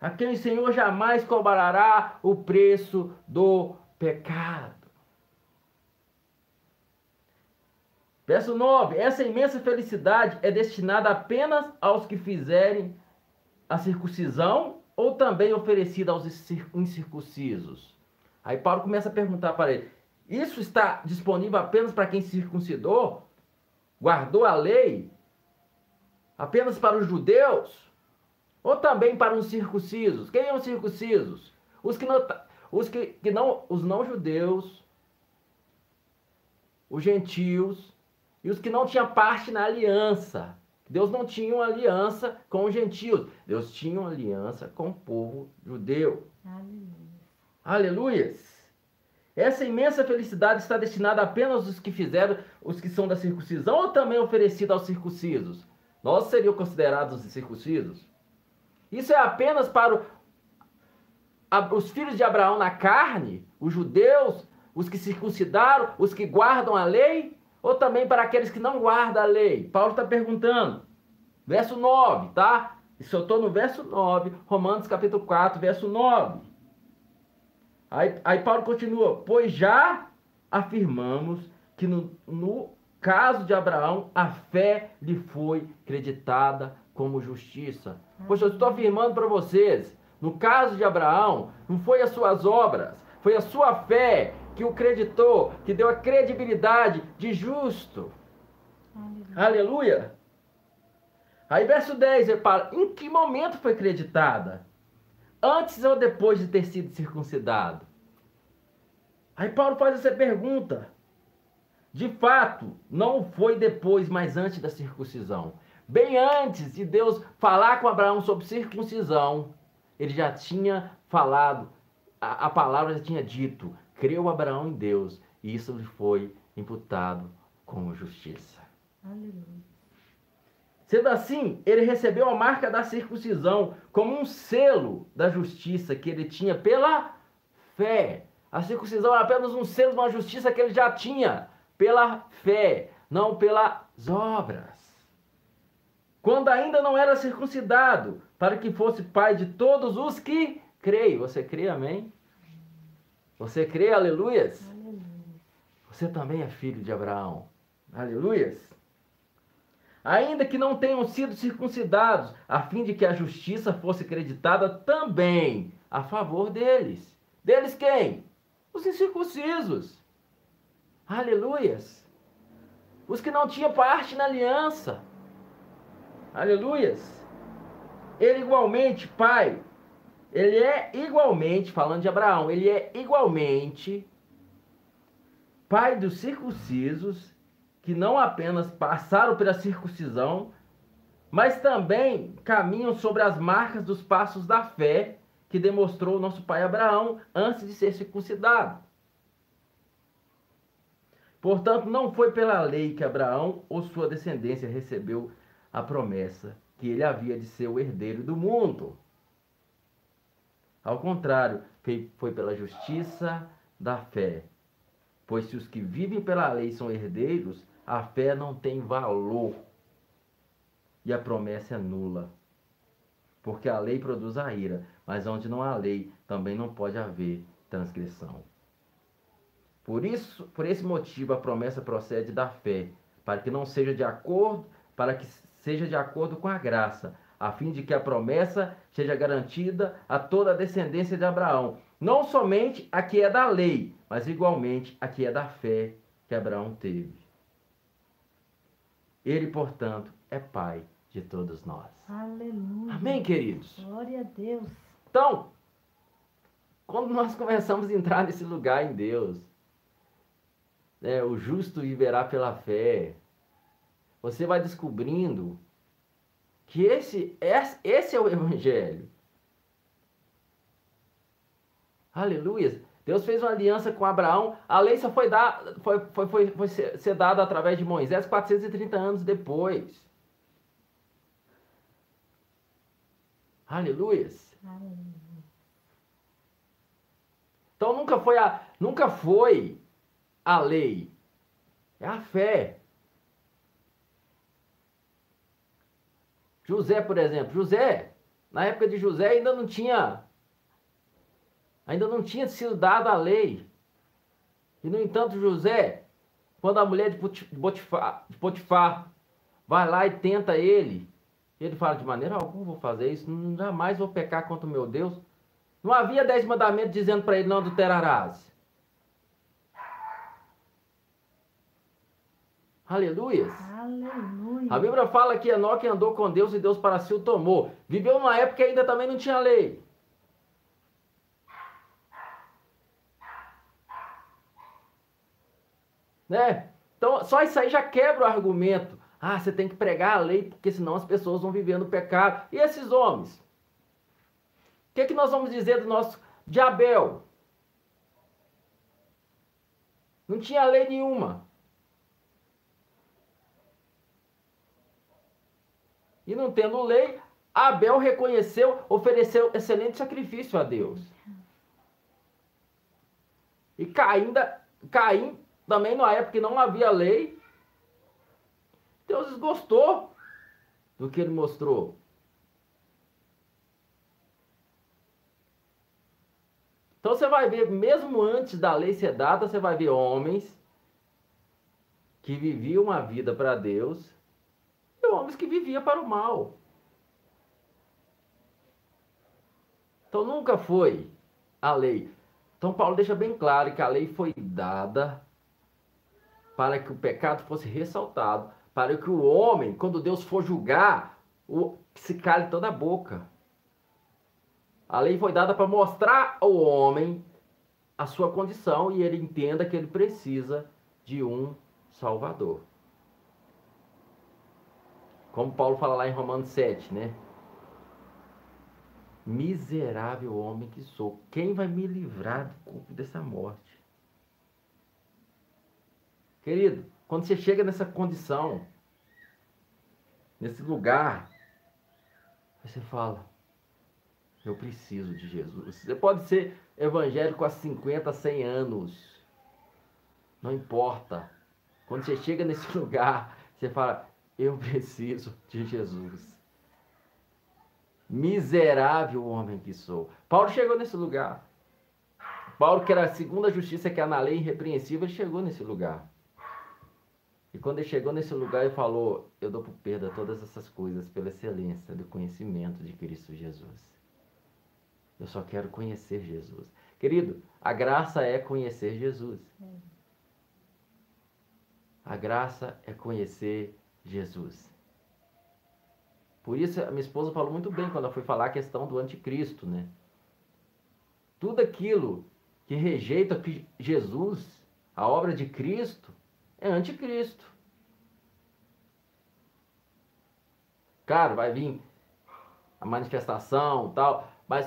a quem o Senhor jamais cobrará o preço do pecado. Verso 9: Essa imensa felicidade é destinada apenas aos que fizerem a circuncisão ou também oferecida aos incircuncisos? Aí Paulo começa a perguntar para ele: isso está disponível apenas para quem circuncidou, guardou a lei, apenas para os judeus, ou também para os circuncisos? Quem são os circuncisos? Os que não, os que, que não, os não judeus, os gentios e os que não tinham parte na aliança. Deus não tinha uma aliança com os gentios. Deus tinha uma aliança com o povo judeu. Aleluia. Aleluias. Essa imensa felicidade está destinada apenas aos que fizeram, os que são da circuncisão, ou também oferecida aos circuncisos? Nós seriam considerados circuncisos? Isso é apenas para o, a, os filhos de Abraão na carne, os judeus, os que circuncidaram, os que guardam a lei, ou também para aqueles que não guardam a lei? Paulo está perguntando. Verso 9, tá? Isso eu estou no verso 9, Romanos capítulo 4, verso 9. Aí, aí Paulo continua, pois já afirmamos que no, no caso de Abraão, a fé lhe foi creditada como justiça. Pois eu estou afirmando para vocês, no caso de Abraão, não foi as suas obras, foi a sua fé que o creditou, que deu a credibilidade de justo. Aleluia. Aleluia. Aí verso 10, ele fala, em que momento foi creditada? Antes ou depois de ter sido circuncidado? Aí Paulo faz essa pergunta. de fato, não foi depois, mas antes da circuncisão. Bem antes de Deus falar com Abraão sobre circuncisão, ele já tinha falado, a, a palavra já tinha dito: creu Abraão em Deus, e isso lhe foi imputado como justiça. Aleluia. Sendo assim, ele recebeu a marca da circuncisão como um selo da justiça que ele tinha pela fé. A circuncisão era apenas um selo de uma justiça que ele já tinha pela fé, não pelas obras. Quando ainda não era circuncidado, para que fosse pai de todos os que creem. Você crê, amém? Você crê, aleluias? Aleluia. Você também é filho de Abraão. Aleluias. Ainda que não tenham sido circuncidados, a fim de que a justiça fosse creditada também a favor deles. Deles quem? Os incircuncisos. Aleluias. Os que não tinham parte na aliança. Aleluias. Ele igualmente, pai, ele é igualmente, falando de Abraão, ele é igualmente pai dos circuncisos, que não apenas passaram pela circuncisão, mas também caminham sobre as marcas dos passos da fé que demonstrou nosso pai Abraão antes de ser circuncidado. Portanto, não foi pela lei que Abraão ou sua descendência recebeu a promessa que ele havia de ser o herdeiro do mundo. Ao contrário, foi pela justiça da fé. Pois se os que vivem pela lei são herdeiros, a fé não tem valor e a promessa é nula. Porque a lei produz a ira, mas onde não há lei, também não pode haver transgressão. Por isso, por esse motivo, a promessa procede da fé, para que não seja de acordo, para que seja de acordo com a graça, a fim de que a promessa seja garantida a toda a descendência de Abraão, não somente a que é da lei, mas igualmente a que é da fé que Abraão teve. Ele, portanto, é pai de todos nós. Aleluia. Amém, queridos? Glória a Deus. Então, quando nós começamos a entrar nesse lugar em Deus, né, o justo viverá pela fé, você vai descobrindo que esse, esse é o Evangelho. Aleluia. Deus fez uma aliança com Abraão. A lei só foi, dar, foi, foi, foi, foi ser, dada através de Moisés 430 anos depois. Aleluia. Então nunca foi a, nunca foi a lei. É a fé. José, por exemplo, José, na época de José ainda não tinha ainda não tinha sido dada a lei. E no entanto, José, quando a mulher de Potifar, de Potifar vai lá e tenta ele, ele fala de maneira alguma vou fazer isso, jamais vou pecar contra o meu Deus. Não havia dez mandamentos dizendo para ele não adulterarás. Aleluias. Aleluia. A Bíblia fala que Enoque andou com Deus e Deus para si o tomou. Viveu numa época que ainda também não tinha lei. Né? Então, só isso aí já quebra o argumento. Ah, você tem que pregar a lei, porque senão as pessoas vão viver no pecado. E esses homens? O que, é que nós vamos dizer do nosso de Abel? Não tinha lei nenhuma. E não tendo lei, Abel reconheceu, ofereceu excelente sacrifício a Deus. E Caim, Caim também na época que não havia lei, Deus gostou do que ele mostrou. Então você vai ver, mesmo antes da lei ser dada, você vai ver homens que viviam uma vida para Deus homens que viviam para o mal. Então nunca foi a lei. Então Paulo deixa bem claro que a lei foi dada para que o pecado fosse ressaltado, para que o homem, quando Deus for julgar, se cale toda a boca. A lei foi dada para mostrar ao homem a sua condição e ele entenda que ele precisa de um Salvador. Como Paulo fala lá em Romanos 7, né? Miserável homem que sou, quem vai me livrar do corpo dessa morte? Querido, quando você chega nessa condição, nesse lugar, você fala: Eu preciso de Jesus. Você pode ser evangélico há 50, 100 anos, não importa. Quando você chega nesse lugar, você fala: Eu preciso de Jesus. Miserável homem que sou. Paulo chegou nesse lugar. Paulo, que era a segunda justiça que é na lei irrepreensível, chegou nesse lugar. E quando ele chegou nesse lugar, ele falou: Eu dou por perda todas essas coisas pela excelência do conhecimento de Cristo Jesus. Eu só quero conhecer Jesus. Querido, a graça é conhecer Jesus. A graça é conhecer Jesus. Por isso, a minha esposa falou muito bem quando ela foi falar a questão do anticristo, né? Tudo aquilo que rejeita Jesus, a obra de Cristo, é anticristo. Claro, vai vir a manifestação tal, mas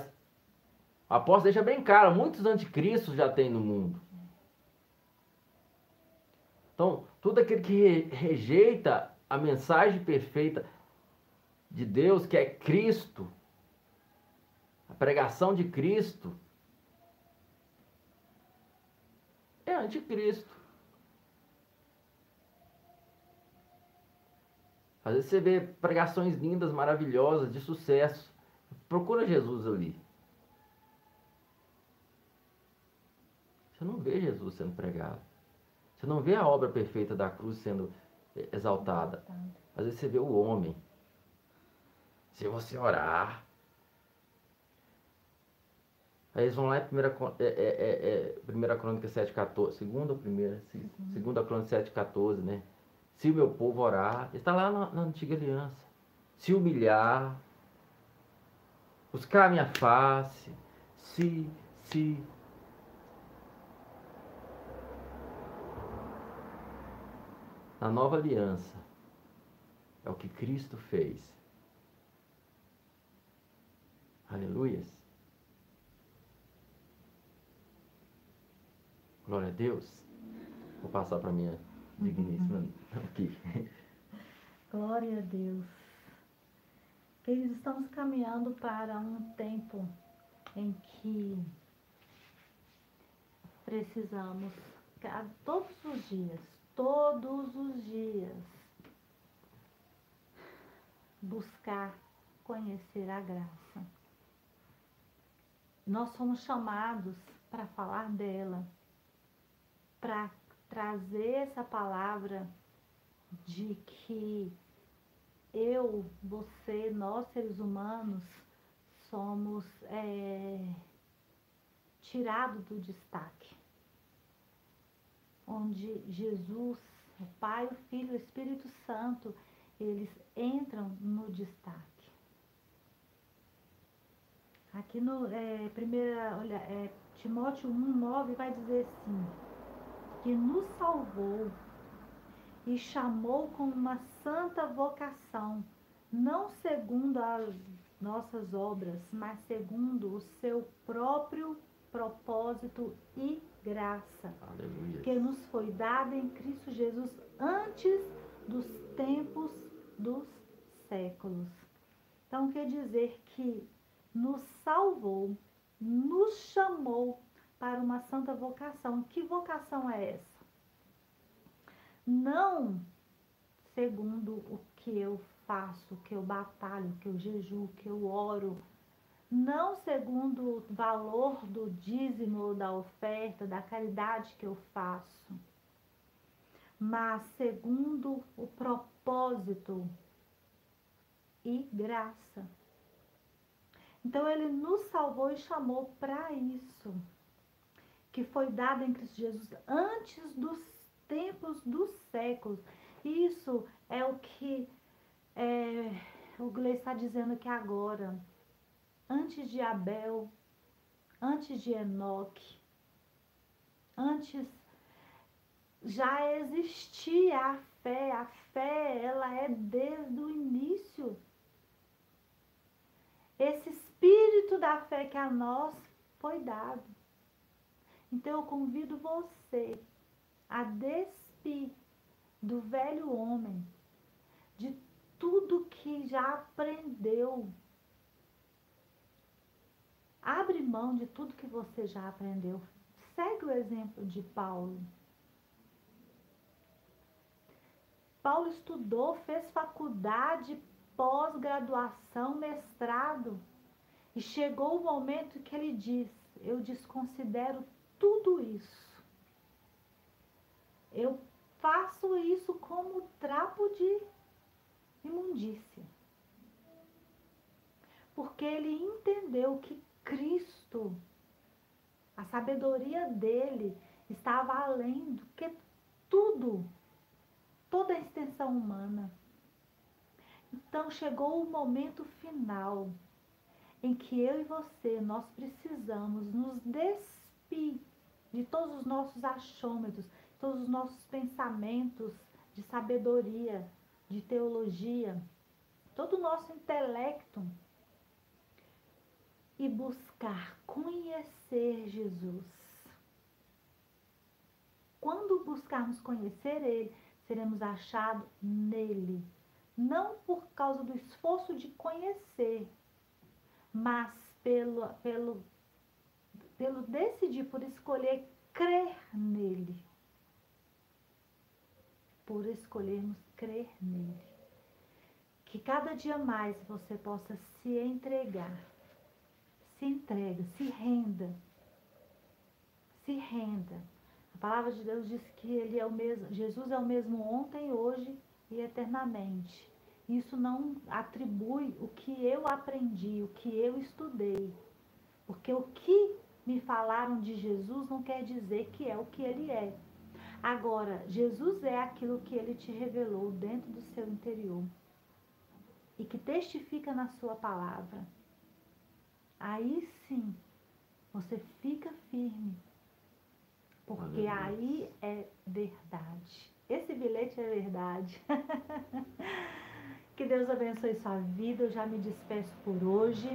a apóstolo deixa bem claro, muitos anticristos já tem no mundo. Então, tudo aquele que rejeita a mensagem perfeita de Deus, que é Cristo, a pregação de Cristo, é anticristo. Às vezes você vê pregações lindas, maravilhosas, de sucesso. Procura Jesus ali. Você não vê Jesus sendo pregado. Você não vê a obra perfeita da cruz sendo exaltada. Às vezes você vê o homem. Se você orar. Aí eles vão lá em primeira, é, é, é, é crônica 7,14. Segunda ou primeira? Segunda crônica 7,14, né? Se o meu povo orar, está lá na, na antiga aliança. Se humilhar, buscar a minha face, se, se. Na nova aliança, é o que Cristo fez. Aleluias. Glória a Deus. Vou passar para minha digníssima aqui. Glória a Deus. Queridos, estamos caminhando para um tempo em que precisamos, todos os dias, todos os dias, buscar conhecer a graça. Nós somos chamados para falar dela, para trazer essa palavra de que eu, você, nós seres humanos somos é, tirados do destaque. Onde Jesus, o Pai, o Filho e o Espírito Santo, eles entram no destaque. Aqui no é, primeira, olha, é, Timóteo 1,9 vai dizer assim que nos salvou e chamou com uma santa vocação, não segundo as nossas obras, mas segundo o seu próprio propósito e graça, Aleluia. que nos foi dada em Cristo Jesus antes dos tempos dos séculos. Então quer dizer que nos salvou, nos chamou para uma santa vocação. Que vocação é essa? Não segundo o que eu faço, o que eu batalho, o que eu jejuo, o que eu oro, não segundo o valor do dízimo, da oferta, da caridade que eu faço, mas segundo o propósito e graça. Então ele nos salvou e chamou para isso que foi dada em Cristo Jesus antes dos tempos dos séculos. Isso é o que é, o Gleice está dizendo que agora, antes de Abel, antes de Enoque, antes já existia a fé. A fé, ela é desde o início. Esse espírito da fé que a nós foi dado. Então eu convido você a despir do velho homem, de tudo que já aprendeu. Abre mão de tudo que você já aprendeu. Segue o exemplo de Paulo. Paulo estudou, fez faculdade, pós-graduação, mestrado. E chegou o momento que ele diz: Eu desconsidero tudo isso. Eu faço isso como trapo de imundícia. Porque ele entendeu que Cristo, a sabedoria dele, estava além do que tudo, toda a extensão humana. Então chegou o momento final em que eu e você nós precisamos nos despir de todos os nossos achômetros, todos os nossos pensamentos de sabedoria, de teologia, todo o nosso intelecto e buscar conhecer Jesus. Quando buscarmos conhecer Ele, seremos achados nele, não por causa do esforço de conhecer, mas pelo, pelo pelo decidir, por escolher crer nele. Por escolhermos crer nele. Que cada dia mais você possa se entregar. Se entrega, se renda. Se renda. A palavra de Deus diz que ele é o mesmo, Jesus é o mesmo ontem, hoje e eternamente. Isso não atribui o que eu aprendi, o que eu estudei. Porque o que me falaram de Jesus não quer dizer que é o que ele é. Agora, Jesus é aquilo que ele te revelou dentro do seu interior e que testifica na sua palavra. Aí sim, você fica firme, porque Aleluia. aí é verdade. Esse bilhete é verdade. que Deus abençoe sua vida. Eu já me despeço por hoje.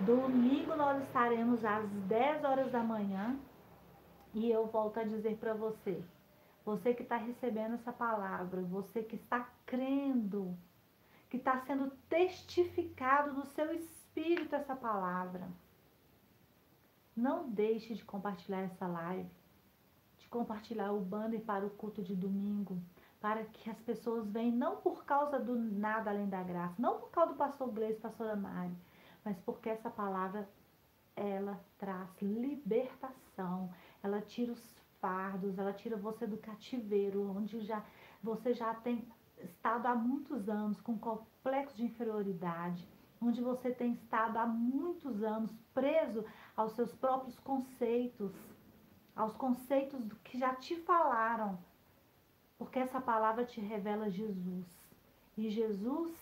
Domingo nós estaremos às 10 horas da manhã e eu volto a dizer para você, você que está recebendo essa palavra, você que está crendo, que está sendo testificado no seu espírito essa palavra, não deixe de compartilhar essa live, de compartilhar o banner para o culto de domingo, para que as pessoas venham não por causa do nada além da graça, não por causa do pastor Gleice, pastora Mari, mas porque essa palavra ela traz libertação, ela tira os fardos, ela tira você do cativeiro, onde já você já tem estado há muitos anos com complexo de inferioridade, onde você tem estado há muitos anos preso aos seus próprios conceitos, aos conceitos do que já te falaram, porque essa palavra te revela Jesus. E Jesus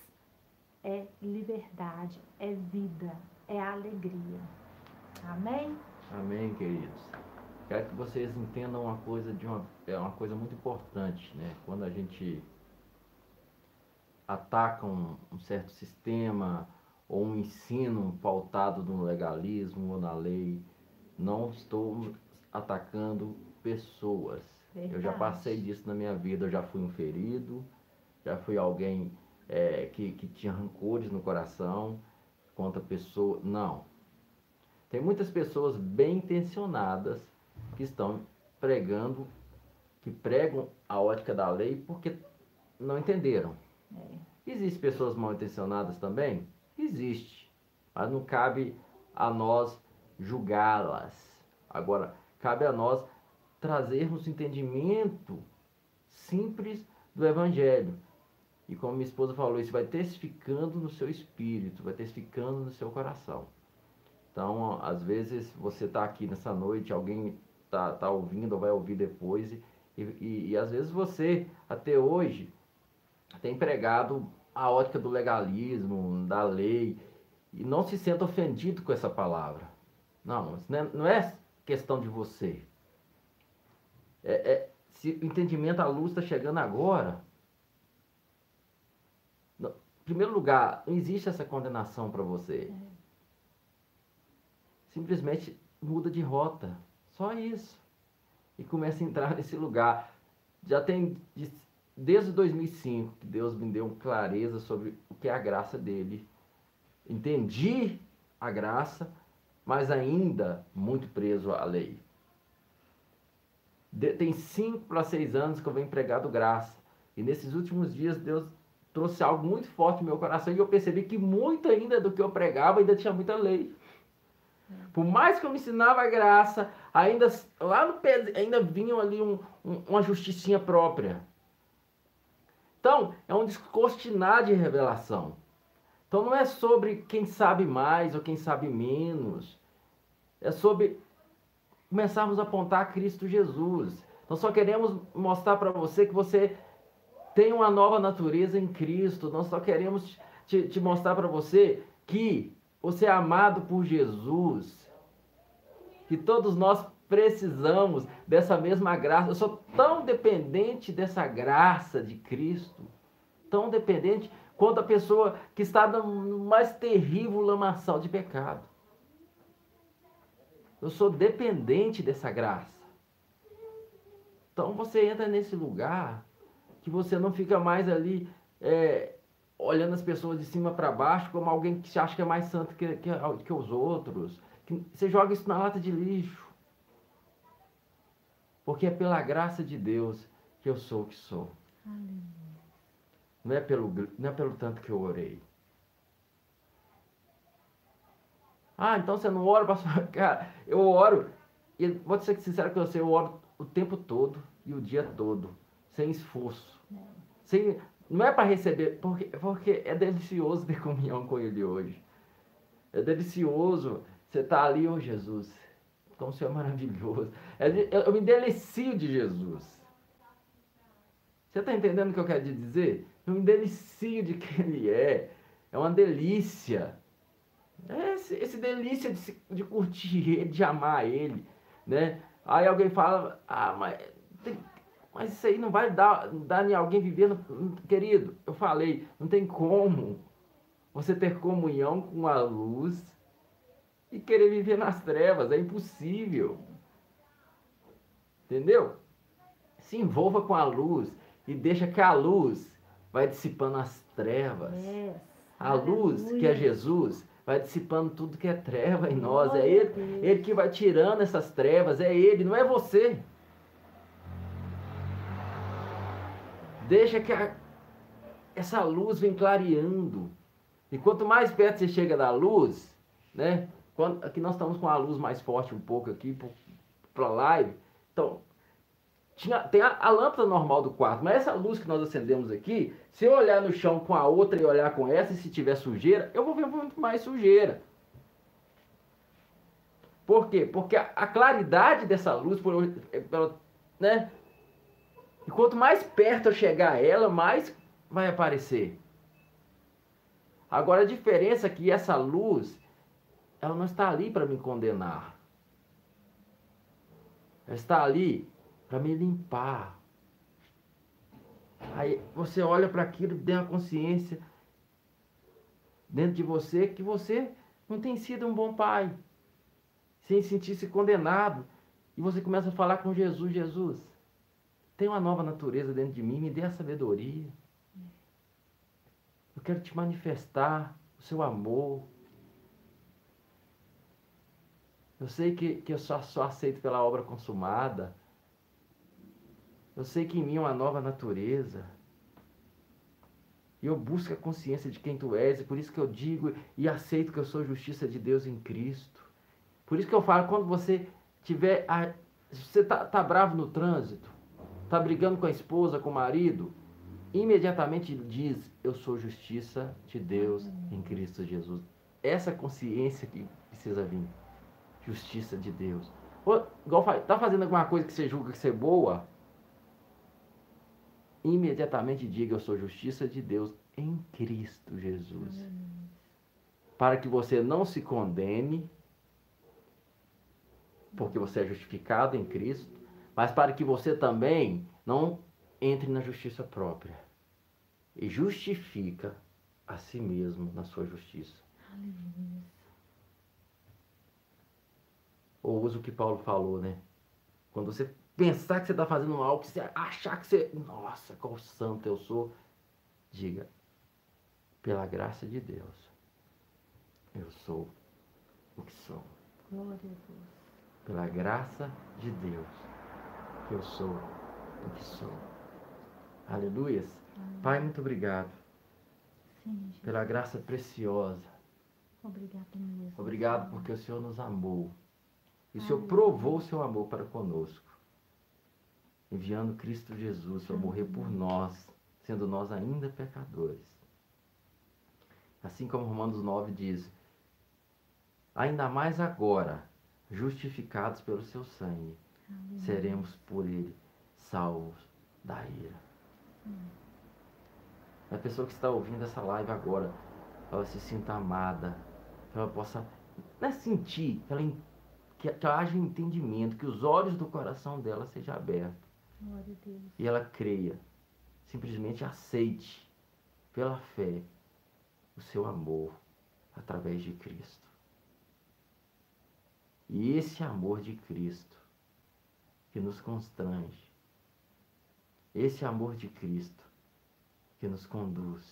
é liberdade, é vida, é alegria. Amém? Amém, queridos. Quero que vocês entendam uma coisa de uma é uma coisa muito importante, né? Quando a gente ataca um, um certo sistema ou um ensino pautado no legalismo ou na lei, não estou atacando pessoas. Verdade. Eu já passei disso na minha vida, eu já fui um ferido, já fui alguém é, que, que tinha rancores no coração contra pessoa. Não. Tem muitas pessoas bem intencionadas que estão pregando, que pregam a ótica da lei porque não entenderam. É. Existem pessoas mal intencionadas também? Existe. Mas não cabe a nós julgá-las. Agora, cabe a nós trazermos entendimento simples do Evangelho. E como minha esposa falou, isso vai testificando no seu espírito, vai testificando no seu coração. Então, às vezes, você está aqui nessa noite, alguém está tá ouvindo ou vai ouvir depois, e, e, e às vezes você, até hoje, tem pregado a ótica do legalismo, da lei, e não se sente ofendido com essa palavra. Não, não é, não é questão de você. É, é, se o entendimento, a luz está chegando agora. Em primeiro lugar, não existe essa condenação para você. Simplesmente muda de rota. Só isso. E começa a entrar nesse lugar. Já tem desde 2005 que Deus me deu clareza sobre o que é a graça dele. Entendi a graça, mas ainda muito preso à lei. De, tem cinco para seis anos que eu venho pregado graça. E nesses últimos dias Deus trouxe algo muito forte no meu coração e eu percebi que muito ainda do que eu pregava ainda tinha muita lei. Por mais que eu me ensinava a graça, ainda lá no pé ainda vinham ali um, um, uma justicinha própria. Então, é um descortinar de revelação. Então não é sobre quem sabe mais ou quem sabe menos. É sobre começarmos a apontar Cristo Jesus. Nós só queremos mostrar para você que você tem uma nova natureza em Cristo. Nós só queremos te, te mostrar para você que você é amado por Jesus. Que todos nós precisamos dessa mesma graça. Eu sou tão dependente dessa graça de Cristo. Tão dependente quanto a pessoa que está no mais terrível lamaçal de pecado. Eu sou dependente dessa graça. Então você entra nesse lugar que você não fica mais ali é, olhando as pessoas de cima para baixo como alguém que se acha que é mais santo que, que, que os outros. Que você joga isso na lata de lixo. Porque é pela graça de Deus que eu sou o que sou. Não é pelo, não é pelo tanto que eu orei. Ah, então você não ora, pastor? Cara, eu oro, e vou ser sincero com você, eu oro o tempo todo e o dia todo, sem esforço. Sem, não é para receber, porque, porque é delicioso ter comunhão com Ele hoje. É delicioso você estar tá ali, ô oh Jesus, como o Senhor é maravilhoso. É, eu me delicio de Jesus. Você está entendendo o que eu quero dizer? Eu me delicio de quem Ele é. É uma delícia. É esse, esse delícia de, de curtir Ele, de amar Ele. Né? Aí alguém fala, ah, mas, mas isso aí não vai dar, dar em alguém vivendo. Querido, eu falei, não tem como você ter comunhão com a luz e querer viver nas trevas. É impossível. Entendeu? Se envolva com a luz e deixa que a luz vai dissipando as trevas. Yes. A luz, que é Jesus, vai dissipando tudo que é treva em nós. É ele, ele que vai tirando essas trevas, é ele, não é você. Deixa que a, essa luz vem clareando. E quanto mais perto você chega da luz, né? Quando, aqui nós estamos com a luz mais forte um pouco aqui para live. Então, tinha, tem a, a, lâmpada normal do quarto, mas essa luz que nós acendemos aqui, se eu olhar no chão com a outra e olhar com essa, e se tiver sujeira, eu vou ver muito mais sujeira. Por quê? Porque a, a claridade dessa luz, por, pela, né? E quanto mais perto eu chegar a ela, mais vai aparecer. Agora a diferença é que essa luz, ela não está ali para me condenar. Ela está ali para me limpar. Aí você olha para aquilo, tem a consciência dentro de você que você não tem sido um bom pai, sem sentir-se condenado. E você começa a falar com Jesus: Jesus, tem uma nova natureza dentro de mim, me dê a sabedoria. Eu quero te manifestar o seu amor. Eu sei que, que eu só sou aceito pela obra consumada. Eu sei que em mim é uma nova natureza. E eu busco a consciência de quem tu és, e por isso que eu digo e aceito que eu sou justiça de Deus em Cristo. Por isso que eu falo, quando você tiver. A, você tá, tá bravo no trânsito, tá brigando com a esposa, com o marido, imediatamente diz: Eu sou justiça de Deus em Cristo Jesus. Essa consciência que precisa vir. Justiça de Deus. Ou, igual, tá fazendo alguma coisa que você julga que ser boa? imediatamente diga: Eu sou justiça de Deus em Cristo Jesus. Para que você não se condene, porque você é justificado em Cristo, mas para que você também não entre na justiça própria e justifica a si mesmo na sua justiça. Aleluia. Ou usa o que Paulo falou, né? Quando você pensar que você está fazendo mal, que você achar que você. Nossa, qual santo eu sou. Diga, pela graça de Deus, eu sou o que sou. Glória a Deus. Pela graça de Deus, eu sou o que sou. Aleluias. Pai, muito obrigado Sim, pela graça preciosa. Obrigado mesmo. Obrigado porque o Senhor nos amou. E o Senhor Aleluia. provou o seu amor para conosco. Enviando Cristo Jesus para morrer por nós, sendo nós ainda pecadores. Assim como Romanos 9 diz: ainda mais agora, justificados pelo seu sangue, Aleluia. seremos por ele salvos da ira. A pessoa que está ouvindo essa live agora, ela se sinta amada, que ela possa não é sentir, que, ela, en- que, que haja entendimento, que os olhos do coração dela sejam abertos e ela creia, simplesmente aceite pela fé o seu amor através de Cristo. E esse amor de Cristo que nos constrange, esse amor de Cristo que nos conduz.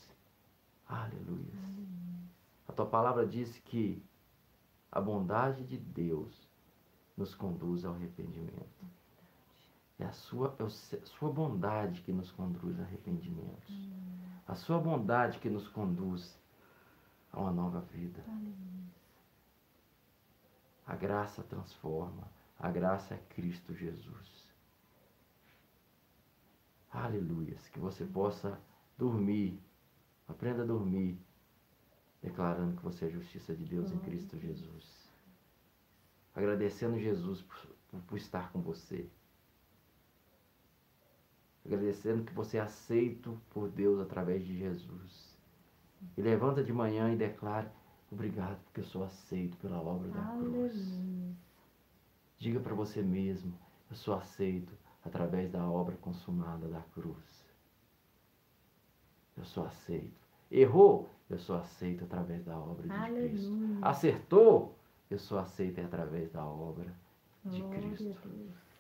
Aleluia. A tua palavra diz que a bondade de Deus nos conduz ao arrependimento. É a sua, é a sua bondade que nos conduz ao arrependimento. A sua bondade que nos conduz a uma nova vida. A graça transforma. A graça é Cristo Jesus. Aleluias. Que você possa dormir. Aprenda a dormir. Declarando que você é a justiça de Deus em Cristo. Jesus. Agradecendo Jesus por, por- estar com você. Agradecendo que você é aceito por Deus através de Jesus. E levanta de manhã e declara: Obrigado, porque eu sou aceito pela obra da cruz. Aleluia. Diga para você mesmo: Eu sou aceito através da obra consumada da cruz. Eu sou aceito. Errou? Eu sou aceito através da obra de Cristo. Acertou? Eu sou aceito através da obra de Glória Cristo.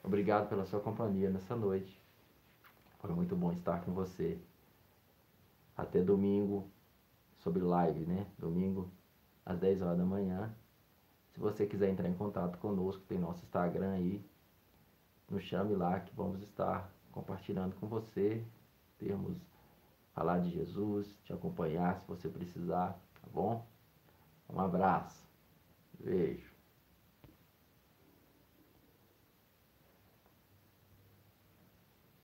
Obrigado pela sua companhia nessa noite. Foi muito bom estar com você. Até domingo, sobre live, né? Domingo, às 10 horas da manhã. Se você quiser entrar em contato conosco, tem nosso Instagram aí. Nos chame lá que vamos estar compartilhando com você. Termos falar de Jesus, te acompanhar se você precisar, tá bom? Um abraço. Beijo.